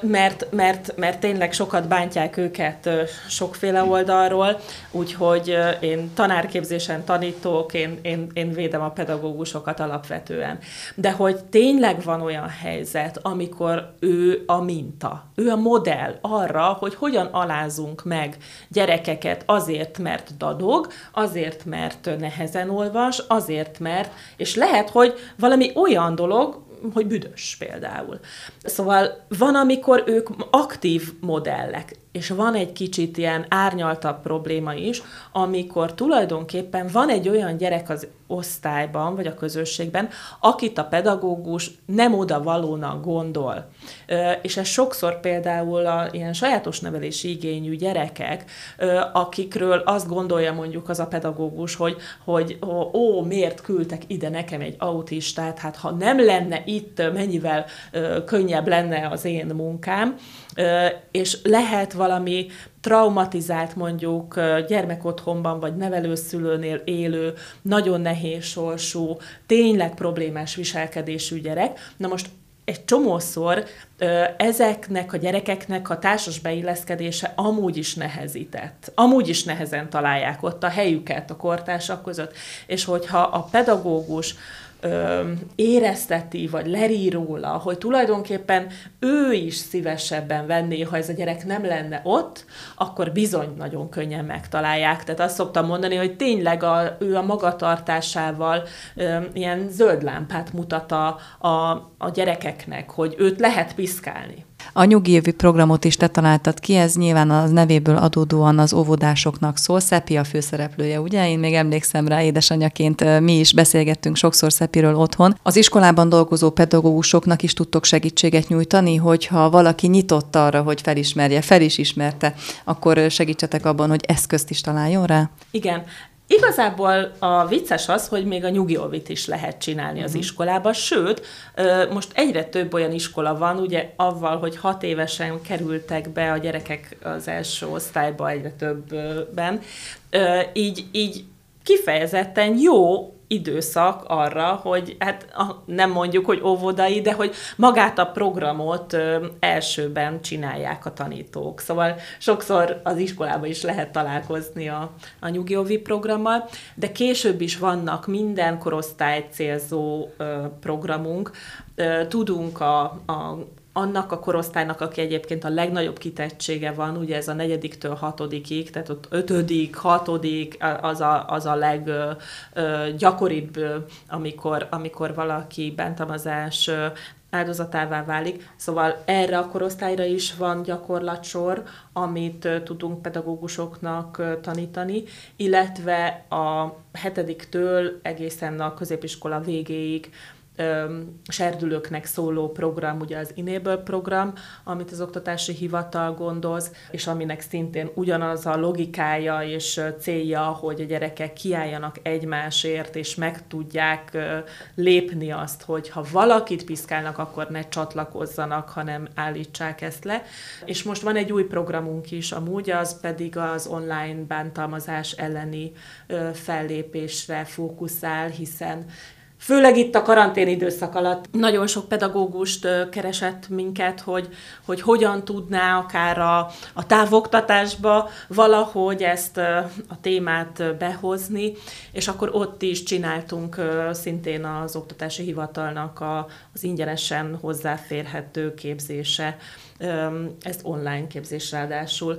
mert, mert, mert tényleg sokat bántják őket sokféle oldalról, úgyhogy én tanárképzésen tanítok, én, én, én védem a pedagógusokat alapvetően. De hogy tényleg van olyan helyzet, amikor ő a minta, ő a modell arra, hogy hogyan alázunk meg gyerekeket azért, mert dadog, azért, mert nehezen olvas, azért, mert, és lehet, hogy valami olyan dolog, hogy büdös például. Szóval van, amikor ők aktív modellek, és van egy kicsit ilyen árnyaltabb probléma is, amikor tulajdonképpen van egy olyan gyerek az osztályban, vagy a közösségben, akit a pedagógus nem oda valónak gondol. És ez sokszor például a ilyen sajátos nevelési igényű gyerekek, akikről azt gondolja mondjuk az a pedagógus, hogy, hogy ó, miért küldtek ide nekem egy autistát, hát ha nem lenne itt, mennyivel könnyebb lenne az én munkám, és lehet valami traumatizált mondjuk gyermekotthonban vagy nevelőszülőnél élő, nagyon nehéz sorsú, tényleg problémás viselkedésű gyerek. Na most egy csomószor ezeknek a gyerekeknek a társas beilleszkedése amúgy is nehezített. Amúgy is nehezen találják ott a helyüket a kortársak között. És hogyha a pedagógus ö, érezteti, vagy lerír róla, hogy tulajdonképpen ő is szívesebben venné, ha ez a gyerek nem lenne ott, akkor bizony nagyon könnyen megtalálják. Tehát azt szoktam mondani, hogy tényleg a, ő a magatartásával ö, ilyen zöld lámpát mutat a, a, a gyerekeknek, hogy őt lehet piszkálni. A nyugi programot is te találtad ki, ez nyilván a nevéből adódóan az óvodásoknak szól. Szepi a főszereplője, ugye? Én még emlékszem rá, édesanyaként mi is beszélgettünk sokszor Szepiről otthon. Az iskolában dolgozó pedagógusoknak is tudtok segítséget nyújtani, hogyha valaki nyitott arra, hogy felismerje, fel is ismerte, akkor segítsetek abban, hogy eszközt is találjon rá? Igen, Igazából a vicces az, hogy még a nyugi ovit is lehet csinálni uh-huh. az mhm. iskolába, sőt, most egyre több olyan iskola van, ugye avval, hogy hat évesen kerültek be a gyerekek az első osztályba egyre többben, így, így kifejezetten jó időszak arra, hogy hát nem mondjuk, hogy óvodai, de hogy magát a programot elsőben csinálják a tanítók. Szóval sokszor az iskolában is lehet találkozni a, a nyugi programmal, de később is vannak minden korosztály célzó programunk. Tudunk a, a annak a korosztálynak, aki egyébként a legnagyobb kitettsége van, ugye ez a negyediktől hatodikig, tehát ott ötödik, hatodik, az a, az a leggyakoribb, amikor, amikor valaki bántalmazás áldozatává válik. Szóval erre a korosztályra is van gyakorlatsor, amit tudunk pedagógusoknak tanítani, illetve a hetediktől egészen a középiskola végéig serdülőknek szóló program, ugye az Enable program, amit az Oktatási Hivatal gondoz, és aminek szintén ugyanaz a logikája és célja, hogy a gyerekek kiálljanak egymásért, és meg tudják lépni azt, hogy ha valakit piszkálnak, akkor ne csatlakozzanak, hanem állítsák ezt le. És most van egy új programunk is, amúgy az pedig az online bántalmazás elleni fellépésre fókuszál, hiszen Főleg itt a karantén időszak alatt. Nagyon sok pedagógust keresett minket, hogy, hogy hogyan tudná akár a, a távoktatásba valahogy ezt a témát behozni, és akkor ott is csináltunk szintén az Oktatási Hivatalnak a, az ingyenesen hozzáférhető képzése ezt online képzés ráadásul,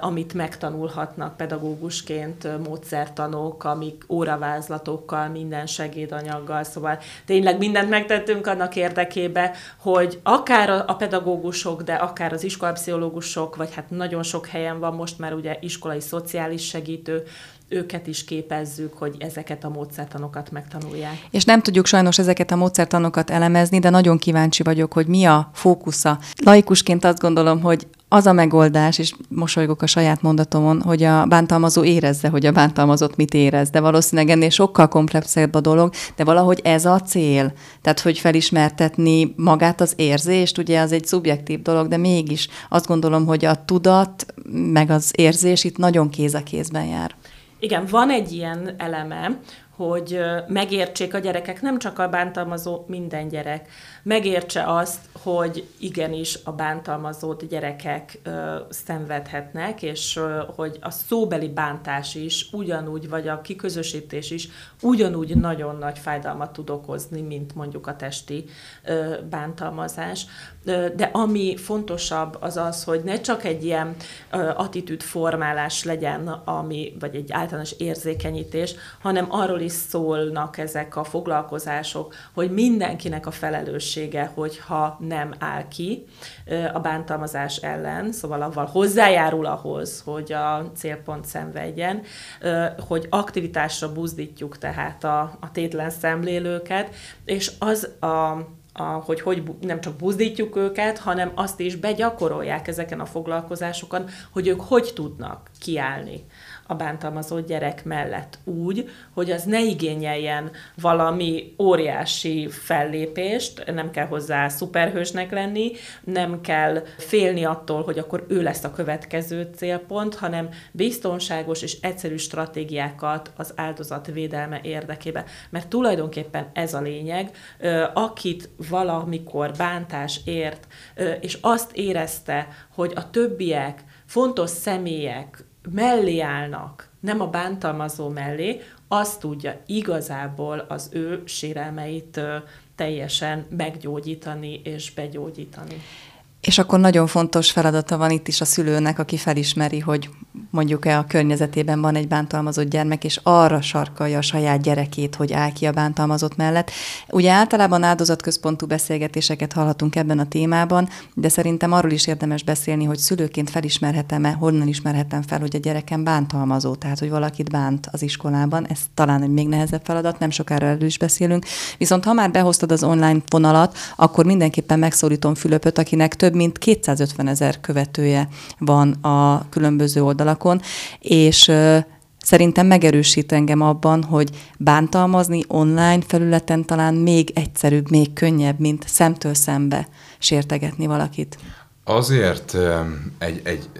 amit megtanulhatnak pedagógusként módszertanok, amik óravázlatokkal, minden segédanyaggal, szóval tényleg mindent megtettünk annak érdekébe, hogy akár a pedagógusok, de akár az iskolapszichológusok, vagy hát nagyon sok helyen van most már ugye iskolai szociális segítő, őket is képezzük, hogy ezeket a módszertanokat megtanulják. És nem tudjuk sajnos ezeket a módszertanokat elemezni, de nagyon kíváncsi vagyok, hogy mi a fókusza. Laikusként azt gondolom, hogy az a megoldás, és mosolygok a saját mondatomon, hogy a bántalmazó érezze, hogy a bántalmazott mit érez, de valószínűleg ennél sokkal komplexebb a dolog, de valahogy ez a cél. Tehát, hogy felismertetni magát az érzést, ugye az egy szubjektív dolog, de mégis azt gondolom, hogy a tudat, meg az érzés itt nagyon kéz a kézben jár. Igen, van egy ilyen eleme, hogy megértsék a gyerekek, nem csak a bántalmazó, minden gyerek, megértse azt, hogy igenis a bántalmazott gyerekek ö, szenvedhetnek, és ö, hogy a szóbeli bántás is ugyanúgy, vagy a kiközösítés is ugyanúgy nagyon nagy fájdalmat tud okozni, mint mondjuk a testi ö, bántalmazás. De ami fontosabb az az, hogy ne csak egy ilyen ö, attitűdformálás legyen, ami, vagy egy általános érzékenyítés, hanem arról is szólnak ezek a foglalkozások, hogy mindenkinek a felelős felelőssége, hogyha nem áll ki a bántalmazás ellen, szóval avval hozzájárul ahhoz, hogy a célpont szenvedjen, hogy aktivitásra buzdítjuk tehát a, a tétlen szemlélőket, és az a a, hogy, hogy nem csak buzdítjuk őket, hanem azt is begyakorolják ezeken a foglalkozásokon, hogy ők hogy tudnak kiállni a bántalmazott gyerek mellett úgy, hogy az ne igényeljen valami óriási fellépést, nem kell hozzá szuperhősnek lenni, nem kell félni attól, hogy akkor ő lesz a következő célpont, hanem biztonságos és egyszerű stratégiákat az áldozat védelme érdekében. Mert tulajdonképpen ez a lényeg, akit valamikor bántás ért, és azt érezte, hogy a többiek fontos személyek, mellé állnak, nem a bántalmazó mellé, azt tudja igazából az ő sérelmeit teljesen meggyógyítani és begyógyítani. És akkor nagyon fontos feladata van itt is a szülőnek, aki felismeri, hogy mondjuk-e a környezetében van egy bántalmazott gyermek, és arra sarkalja a saját gyerekét, hogy áll ki a bántalmazott mellett. Ugye általában áldozatközpontú beszélgetéseket hallhatunk ebben a témában, de szerintem arról is érdemes beszélni, hogy szülőként felismerhetem-e, honnan ismerhetem fel, hogy a gyerekem bántalmazó, tehát hogy valakit bánt az iskolában. Ez talán egy még nehezebb feladat, nem sokára erről is beszélünk. Viszont ha már behoztad az online vonalat, akkor mindenképpen megszólítom Fülöpöt, akinek több mint 250 ezer követője van a különböző oldalakon, és szerintem megerősít engem abban, hogy bántalmazni online felületen talán még egyszerűbb, még könnyebb, mint szemtől szembe sértegetni valakit. Azért egy, egy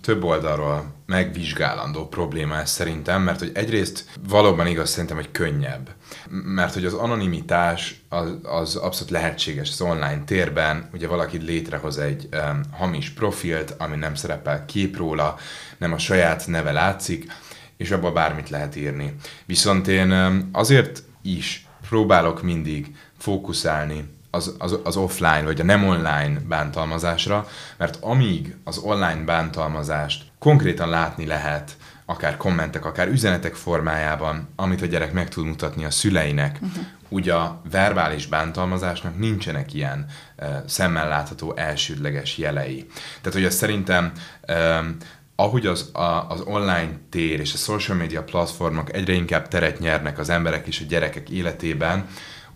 több oldalról megvizsgálandó probléma ez szerintem, mert hogy egyrészt valóban igaz szerintem, hogy könnyebb. Mert hogy az anonimitás az, az abszolút lehetséges az online térben, ugye valaki létrehoz egy um, hamis profilt, ami nem szerepel kép róla, nem a saját neve látszik, és abba bármit lehet írni. Viszont én um, azért is próbálok mindig fókuszálni az, az, az offline vagy a nem online bántalmazásra, mert amíg az online bántalmazást konkrétan látni lehet, akár kommentek, akár üzenetek formájában, amit a gyerek meg tud mutatni a szüleinek, uh-huh. ugye a verbális bántalmazásnak nincsenek ilyen uh, szemmel látható elsődleges jelei. Tehát, hogy ez szerintem um, ahogy az, a, az online tér és a social media platformok egyre inkább teret nyernek az emberek és a gyerekek életében,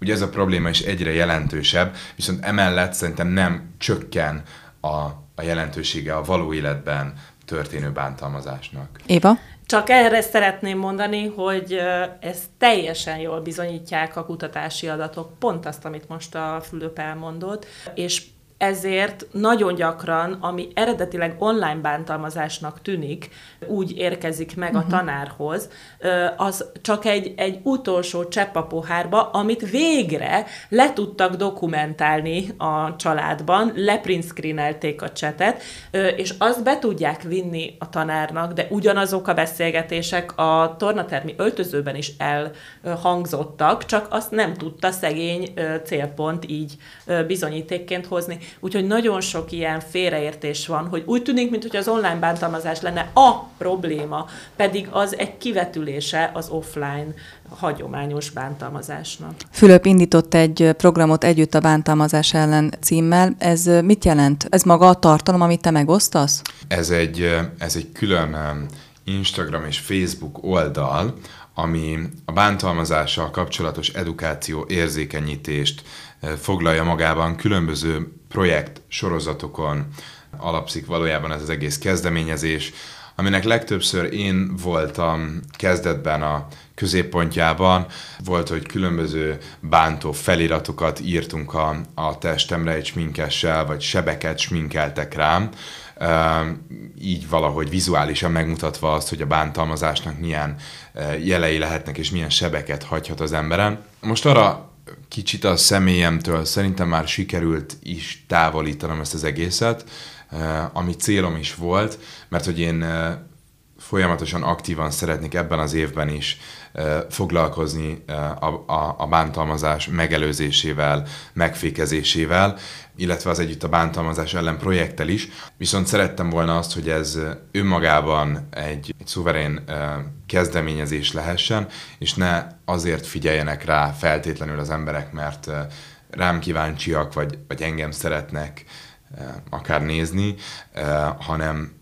ugye ez a probléma is egyre jelentősebb, viszont emellett szerintem nem csökken a, a jelentősége a való életben történő bántalmazásnak. Éva? Csak erre szeretném mondani, hogy ezt teljesen jól bizonyítják a kutatási adatok, pont azt, amit most a Fülöp elmondott, és ezért nagyon gyakran, ami eredetileg online bántalmazásnak tűnik, úgy érkezik meg uh-huh. a mhm. tanárhoz, az csak egy, egy utolsó csepp a pohárba, amit végre le tudtak dokumentálni a családban, leprintscreenelték a csetet, és azt be tudják vinni a tanárnak, de ugyanazok a beszélgetések a tornatermi öltözőben is elhangzottak, csak azt nem tudta szegény célpont így bizonyítékként hozni. Úgyhogy nagyon sok ilyen félreértés van, hogy úgy tűnik, mintha az online bántalmazás lenne a probléma, pedig az egy kivetülése az offline hagyományos bántalmazásnak. Fülöp indított egy programot együtt a bántalmazás ellen címmel. Ez mit jelent? Ez maga a tartalom, amit te megosztasz? Ez egy, ez egy külön Instagram és Facebook oldal, ami a bántalmazással kapcsolatos edukáció érzékenyítést foglalja magában különböző projekt sorozatokon alapszik valójában ez az egész kezdeményezés, aminek legtöbbször én voltam kezdetben a középpontjában. Volt, hogy különböző bántó feliratokat írtunk a, a testemre egy sminkessel, vagy sebeket sminkeltek rám, így valahogy vizuálisan megmutatva azt, hogy a bántalmazásnak milyen jelei lehetnek, és milyen sebeket hagyhat az emberen. Most arra kicsit a személyemtől szerintem már sikerült is távolítanom ezt az egészet, ami célom is volt, mert hogy én folyamatosan aktívan szeretnék ebben az évben is foglalkozni a, a, a bántalmazás megelőzésével, megfékezésével, illetve az együtt a bántalmazás ellen projekttel is. Viszont szerettem volna azt, hogy ez önmagában egy, egy szuverén kezdeményezés lehessen, és ne azért figyeljenek rá feltétlenül az emberek, mert rám kíváncsiak, vagy, vagy engem szeretnek akár nézni, hanem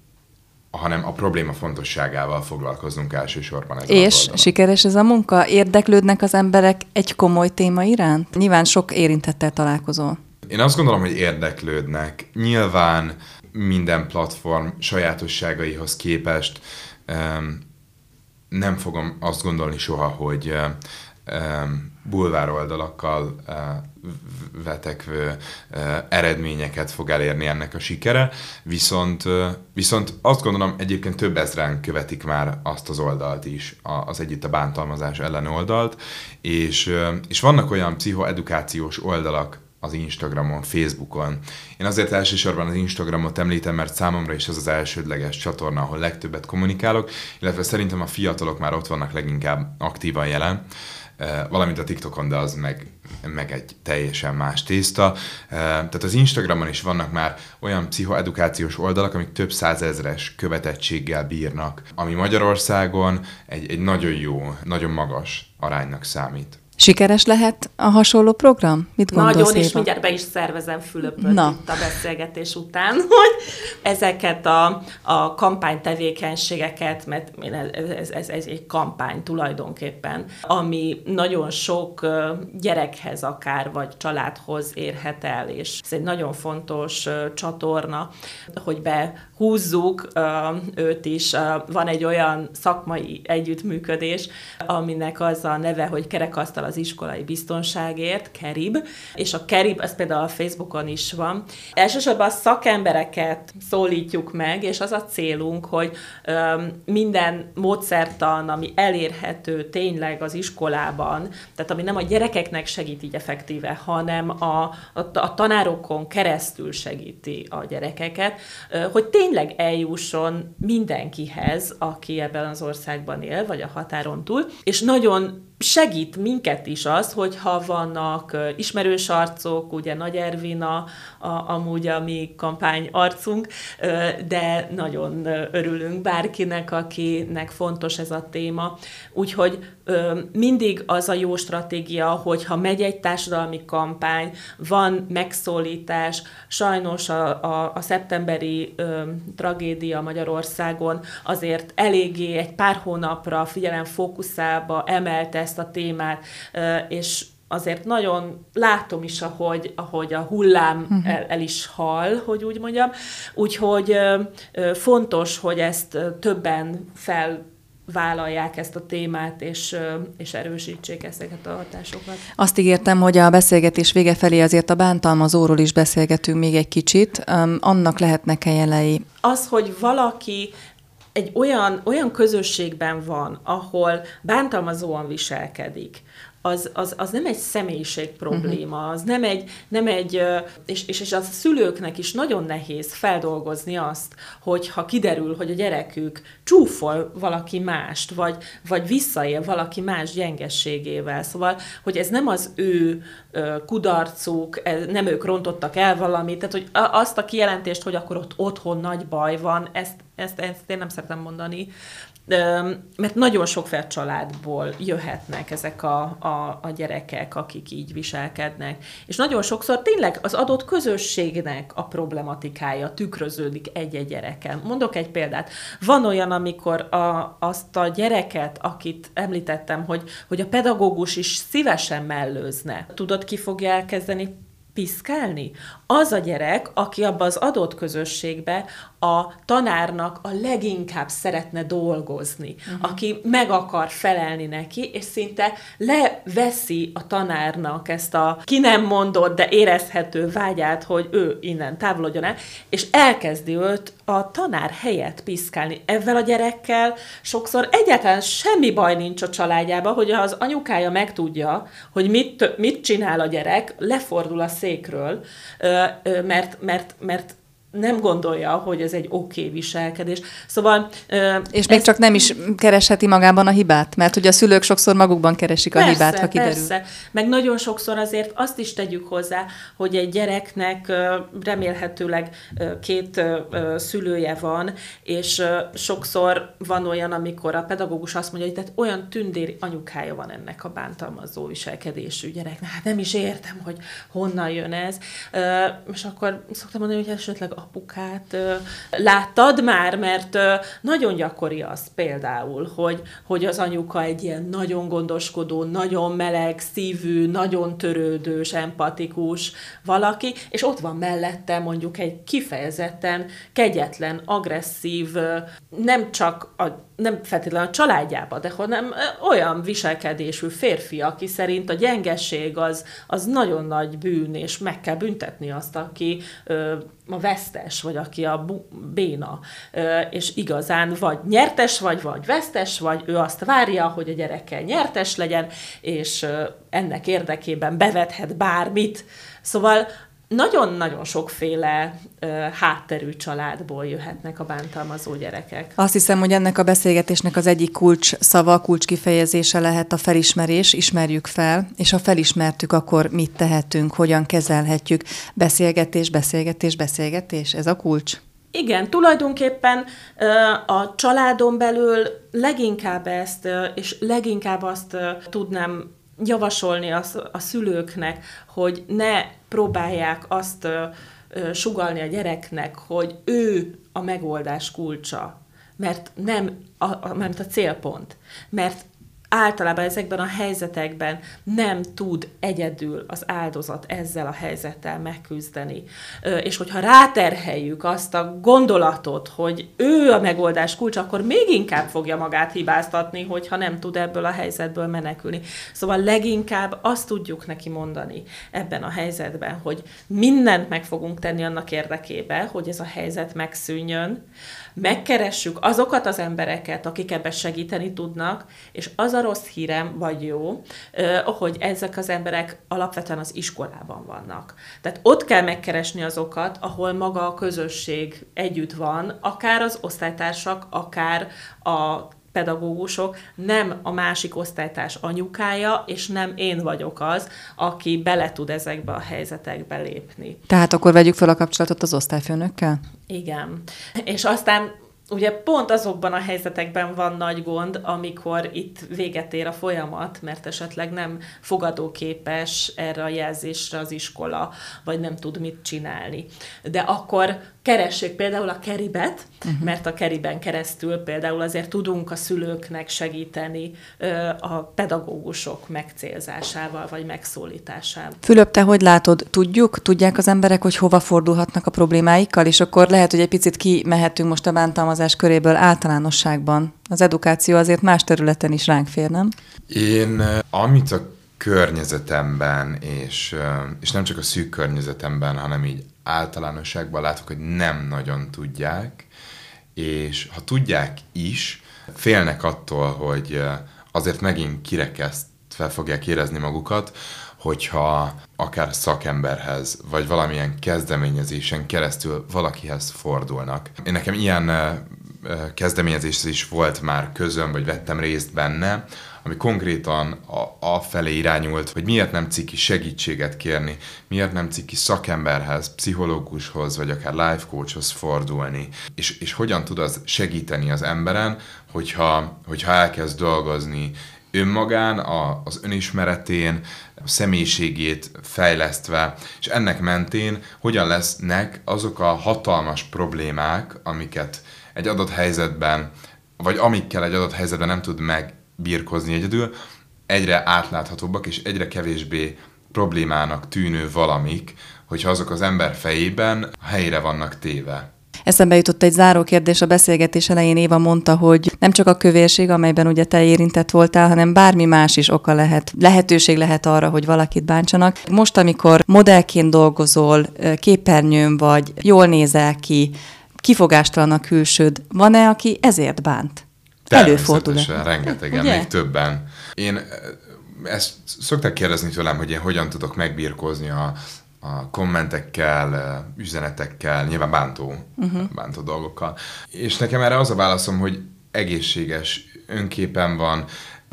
hanem a probléma fontosságával foglalkozunk elsősorban. Ezen És sikeres ez a munka? Érdeklődnek az emberek egy komoly téma iránt? Nyilván sok érintettel találkozol. Én azt gondolom, hogy érdeklődnek. Nyilván minden platform sajátosságaihoz képest nem fogom azt gondolni soha, hogy bulvár oldalakkal vetekvő eredményeket fog elérni ennek a sikere, viszont, viszont azt gondolom egyébként több ezren követik már azt az oldalt is, az együtt a bántalmazás ellen oldalt, és, és vannak olyan pszichoedukációs oldalak, az Instagramon, Facebookon. Én azért elsősorban az Instagramot említem, mert számomra is az az elsődleges csatorna, ahol legtöbbet kommunikálok, illetve szerintem a fiatalok már ott vannak leginkább aktívan jelen valamint a TikTokon, de az meg, meg egy teljesen más tészta. Tehát az Instagramon is vannak már olyan pszichoedukációs oldalak, amik több százezres követettséggel bírnak, ami Magyarországon egy, egy nagyon jó, nagyon magas aránynak számít. Sikeres lehet a hasonló program? Mit gondolsz, Nagyon, Éva? és mindjárt be is szervezem Fülöpöt Na. itt a beszélgetés után, *laughs* hogy ezeket a, a kampánytevékenységeket, mert ez, ez, ez egy kampány tulajdonképpen, ami nagyon sok gyerekhez akár, vagy családhoz érhet el, és ez egy nagyon fontos csatorna, hogy behúzzuk őt is. Van egy olyan szakmai együttműködés, aminek az a neve, hogy kerekasztal az iskolai biztonságért, KERIB, és a KERIB, ez például a Facebookon is van. Elsősorban a szakembereket szólítjuk meg, és az a célunk, hogy öm, minden módszertan, ami elérhető tényleg az iskolában, tehát ami nem a gyerekeknek segít így effektíve, hanem a, a, a tanárokon keresztül segíti a gyerekeket, hogy tényleg eljusson mindenkihez, aki ebben az országban él, vagy a határon túl, és nagyon segít minket is az, hogyha vannak ismerős arcok, ugye Nagy Ervin a, a, amúgy a mi kampány arcunk, de nagyon örülünk bárkinek, akinek fontos ez a téma. Úgyhogy mindig az a jó stratégia, hogyha megy egy társadalmi kampány, van megszólítás, sajnos a, a, a szeptemberi ö, tragédia Magyarországon azért eléggé egy pár hónapra figyelem fókuszába emelte ezt a témát, ö, és azért nagyon látom is, ahogy, ahogy a hullám uh-huh. el, el is hal, hogy úgy mondjam. Úgyhogy ö, fontos, hogy ezt többen fel vállalják ezt a témát, és, és erősítsék ezeket a hatásokat. Azt ígértem, hogy a beszélgetés vége felé azért a bántalmazóról is beszélgetünk még egy kicsit. Annak lehetnek-e jelei? Az, hogy valaki egy olyan, olyan közösségben van, ahol bántalmazóan viselkedik, az, az, az nem egy személyiség probléma, uh-huh. az nem egy, nem egy és, és, és a szülőknek is nagyon nehéz feldolgozni azt, hogy ha kiderül, hogy a gyerekük csúfol valaki mást, vagy, vagy visszaél valaki más gyengességével. Szóval, hogy ez nem az ő kudarcuk, nem ők rontottak el valamit, tehát hogy azt a kijelentést, hogy akkor ott otthon nagy baj van, ezt, ezt, ezt én nem szeretem mondani, mert nagyon sokféle családból jöhetnek ezek a, a, a gyerekek, akik így viselkednek. És nagyon sokszor tényleg az adott közösségnek a problematikája tükröződik egy-egy gyereken. Mondok egy példát. Van olyan, amikor a, azt a gyereket, akit említettem, hogy, hogy a pedagógus is szívesen mellőzne, tudod, ki fogja elkezdeni piszkálni? Az a gyerek, aki abba az adott közösségbe a tanárnak a leginkább szeretne dolgozni, uh-huh. aki meg akar felelni neki, és szinte leveszi a tanárnak ezt a ki nem mondott, de érezhető vágyát, hogy ő innen távolodjon el, és elkezdi őt a tanár helyett piszkálni. Ezzel a gyerekkel sokszor egyáltalán semmi baj nincs a családjában, hogy az anyukája megtudja, hogy mit, mit csinál a gyerek, lefordul a székről, mert, mert, mert nem gondolja, hogy ez egy oké okay viselkedés. Szóval... És ez... még csak nem is keresheti magában a hibát, mert ugye a szülők sokszor magukban keresik a persze, hibát, ha kiderül. Persze, meg nagyon sokszor azért azt is tegyük hozzá, hogy egy gyereknek remélhetőleg két szülője van, és sokszor van olyan, amikor a pedagógus azt mondja, hogy tehát olyan tündér anyukája van ennek a bántalmazó viselkedésű gyereknek. Hát nem is értem, hogy honnan jön ez. És akkor szoktam mondani, hogy esetleg apukát láttad már, mert nagyon gyakori az például, hogy, hogy az anyuka egy ilyen nagyon gondoskodó, nagyon meleg szívű, nagyon törődős, empatikus valaki, és ott van mellette mondjuk egy kifejezetten kegyetlen, agresszív, nem csak a nem feltétlenül a családjába, de hanem olyan viselkedésű férfi, aki szerint a gyengesség az, az nagyon nagy bűn, és meg kell büntetni azt, aki a vesztes, vagy aki a béna, és igazán vagy nyertes vagy, vagy vesztes vagy, ő azt várja, hogy a gyerekkel nyertes legyen, és ennek érdekében bevethet bármit. Szóval nagyon-nagyon sokféle ö, hátterű családból jöhetnek a bántalmazó gyerekek. Azt hiszem, hogy ennek a beszélgetésnek az egyik kulcs szava, kulcs kifejezése lehet a felismerés, ismerjük fel, és ha felismertük, akkor mit tehetünk, hogyan kezelhetjük. Beszélgetés, beszélgetés, beszélgetés, ez a kulcs? Igen, tulajdonképpen a családon belül leginkább ezt, és leginkább azt tudnám javasolni a, a szülőknek, hogy ne próbálják azt ö, ö, sugalni a gyereknek, hogy ő a megoldás kulcsa, mert nem a, a, mert a célpont. Mert általában ezekben a helyzetekben nem tud egyedül az áldozat ezzel a helyzettel megküzdeni. És hogyha ráterheljük azt a gondolatot, hogy ő a megoldás kulcs, akkor még inkább fogja magát hibáztatni, hogyha nem tud ebből a helyzetből menekülni. Szóval leginkább azt tudjuk neki mondani ebben a helyzetben, hogy mindent meg fogunk tenni annak érdekében, hogy ez a helyzet megszűnjön, megkeressük azokat az embereket, akik ebben segíteni tudnak, és az a rossz hírem, vagy jó, hogy ezek az emberek alapvetően az iskolában vannak. Tehát ott kell megkeresni azokat, ahol maga a közösség együtt van, akár az osztálytársak, akár a pedagógusok, nem a másik osztálytárs anyukája, és nem én vagyok az, aki bele tud ezekbe a helyzetekbe lépni. Tehát akkor vegyük fel a kapcsolatot az osztályfőnökkel? Igen. És aztán ugye pont azokban a helyzetekben van nagy gond, amikor itt véget ér a folyamat, mert esetleg nem fogadóképes erre a jelzésre az iskola, vagy nem tud mit csinálni. De akkor keressék például a keribet, uh-huh. mert a keriben keresztül például azért tudunk a szülőknek segíteni ö, a pedagógusok megcélzásával, vagy megszólításával. Fülöp, te hogy látod? Tudjuk, tudják az emberek, hogy hova fordulhatnak a problémáikkal, és akkor lehet, hogy egy picit kimehetünk most a bántalmazás köréből általánosságban. Az edukáció azért más területen is ránk fér, nem? Én, amit a környezetemben, és, és nem csak a szűk környezetemben, hanem így általánosságban látok, hogy nem nagyon tudják, és ha tudják is, félnek attól, hogy azért megint kirekesztve fogják érezni magukat, hogyha akár szakemberhez, vagy valamilyen kezdeményezésen keresztül valakihez fordulnak. Én nekem ilyen kezdeményezés is volt már közön, vagy vettem részt benne, ami konkrétan a, a felé irányult, hogy miért nem ciki segítséget kérni, miért nem ciki szakemberhez, pszichológushoz, vagy akár life coachhoz fordulni, és, és hogyan tud az segíteni az emberen, hogyha, hogyha elkezd dolgozni önmagán, a, az önismeretén, a személyiségét fejlesztve, és ennek mentén hogyan lesznek azok a hatalmas problémák, amiket egy adott helyzetben, vagy amikkel egy adott helyzetben nem tud megbírkozni egyedül, egyre átláthatóbbak és egyre kevésbé problémának tűnő valamik, hogyha azok az ember fejében helyre vannak téve. Eszembe jutott egy záró kérdés a beszélgetés elején. Éva mondta, hogy nem csak a kövérség, amelyben ugye te érintett voltál, hanem bármi más is oka lehet, lehetőség lehet arra, hogy valakit bántsanak. Most, amikor modellként dolgozol, képernyőn vagy, jól nézel ki, kifogástalan a külsőd, van-e, aki ezért bánt? Előfordul-e? rengetegen, Ugye? még többen. Én ezt szokták kérdezni tőlem, hogy én hogyan tudok megbírkozni a, a kommentekkel, üzenetekkel, nyilván bántó, uh-huh. bántó dolgokkal. És nekem erre az a válaszom, hogy egészséges önképen van,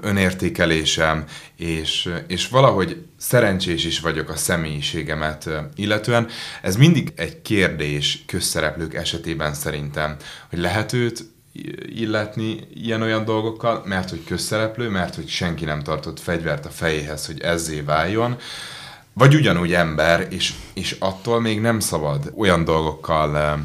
önértékelésem, és, és valahogy szerencsés is vagyok a személyiségemet illetően. Ez mindig egy kérdés közszereplők esetében szerintem, hogy lehet őt illetni ilyen-olyan dolgokkal, mert hogy közszereplő, mert hogy senki nem tartott fegyvert a fejéhez, hogy ezzé váljon, vagy ugyanúgy ember, és, és attól még nem szabad olyan dolgokkal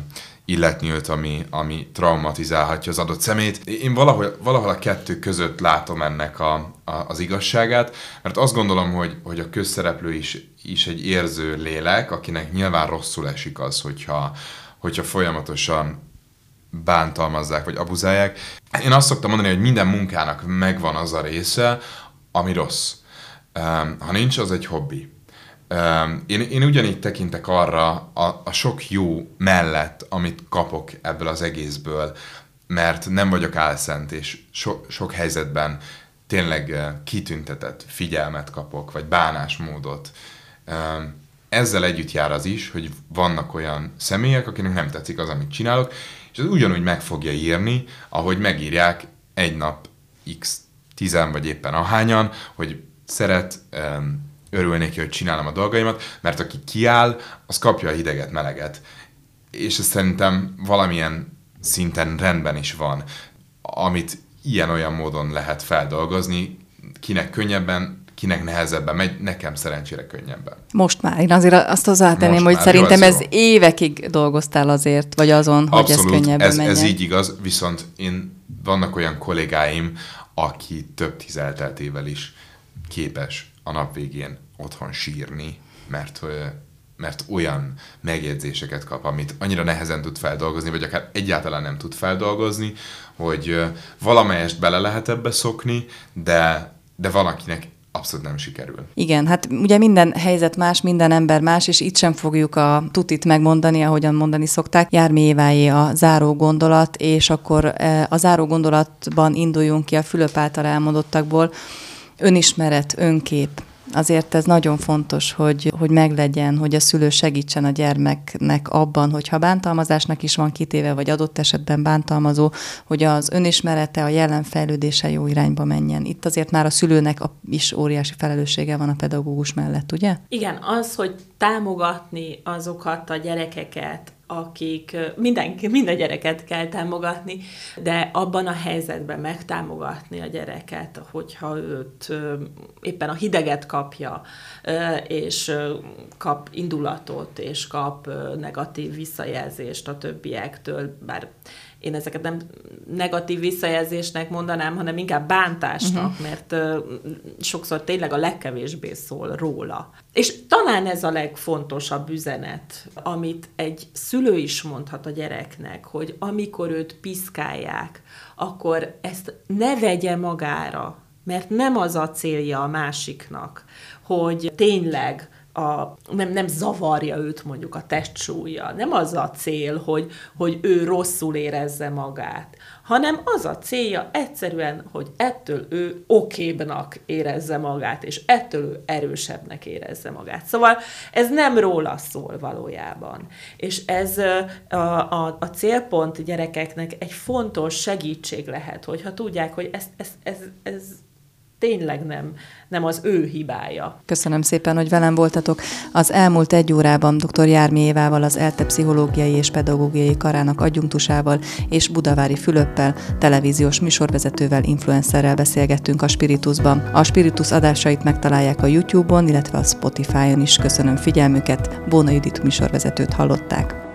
illetni őt, ami, ami traumatizálhatja az adott szemét. Én valahol, valahol a kettő között látom ennek a, a, az igazságát, mert azt gondolom, hogy, hogy a közszereplő is, is egy érző lélek, akinek nyilván rosszul esik az, hogyha, hogyha folyamatosan bántalmazzák, vagy abuzálják. Én azt szoktam mondani, hogy minden munkának megvan az a része, ami rossz. Ha nincs, az egy hobbi én, én ugyanígy tekintek arra a, a sok jó mellett, amit kapok ebből az egészből, mert nem vagyok álszent, és so, sok helyzetben tényleg kitüntetett figyelmet kapok, vagy bánásmódot. Ezzel együtt jár az is, hogy vannak olyan személyek, akinek nem tetszik az, amit csinálok, és az ugyanúgy meg fogja írni, ahogy megírják egy nap x tizen, vagy éppen ahányan, hogy szeret neki, hogy csinálom a dolgaimat, mert aki kiáll, az kapja a hideget, meleget. És ez szerintem valamilyen szinten rendben is van, amit ilyen-olyan módon lehet feldolgozni, kinek könnyebben, kinek nehezebben megy, nekem szerencsére könnyebben. Most már. Én azért azt hozzátenném, hogy szerintem ez jó. évekig dolgoztál azért, vagy azon, Abszolút, hogy ez könnyebben ez, menjen. ez így igaz, viszont én vannak olyan kollégáim, aki több tíz elteltével is képes a nap végén otthon sírni, mert mert olyan megjegyzéseket kap, amit annyira nehezen tud feldolgozni, vagy akár egyáltalán nem tud feldolgozni, hogy valamelyest bele lehet ebbe szokni, de, de valakinek abszolút nem sikerül. Igen, hát ugye minden helyzet más, minden ember más, és itt sem fogjuk a tutit megmondani, ahogyan mondani szokták. Jármi Évájé a záró gondolat, és akkor a záró gondolatban induljunk ki a Fülöp által elmondottakból. Önismeret, önkép, azért ez nagyon fontos, hogy, hogy meglegyen, hogy a szülő segítsen a gyermeknek abban, hogyha bántalmazásnak is van kitéve, vagy adott esetben bántalmazó, hogy az önismerete, a jelenfejlődése jó irányba menjen. Itt azért már a szülőnek is óriási felelőssége van a pedagógus mellett, ugye? Igen, az, hogy támogatni azokat a gyerekeket, akik mindenki, minden gyereket kell támogatni, de abban a helyzetben megtámogatni a gyereket, hogyha őt éppen a hideget kapja, és kap indulatot, és kap negatív visszajelzést a többiektől, bár én ezeket nem negatív visszajelzésnek mondanám, hanem inkább bántásnak, uh-huh. mert uh, sokszor tényleg a legkevésbé szól róla. És talán ez a legfontosabb üzenet, amit egy szülő is mondhat a gyereknek, hogy amikor őt piszkálják, akkor ezt ne vegye magára, mert nem az a célja a másiknak, hogy tényleg a, nem, nem zavarja őt mondjuk a testsúlya. Nem az a cél, hogy, hogy ő rosszul érezze magát, hanem az a célja egyszerűen, hogy ettől ő okébnak érezze magát, és ettől ő erősebbnek érezze magát. Szóval ez nem róla szól valójában. És ez a, a, a célpont gyerekeknek egy fontos segítség lehet, hogyha tudják, hogy ez, ez, ez, ez tényleg nem, nem az ő hibája. Köszönöm szépen, hogy velem voltatok. Az elmúlt egy órában dr. Jármi Évával, az ELTE pszichológiai és pedagógiai karának adjunktusával és Budavári Fülöppel, televíziós műsorvezetővel, influencerrel beszélgettünk a Spiritusban. A Spiritus adásait megtalálják a YouTube-on, illetve a Spotify-on is. Köszönöm figyelmüket. Bóna Judit műsorvezetőt hallották.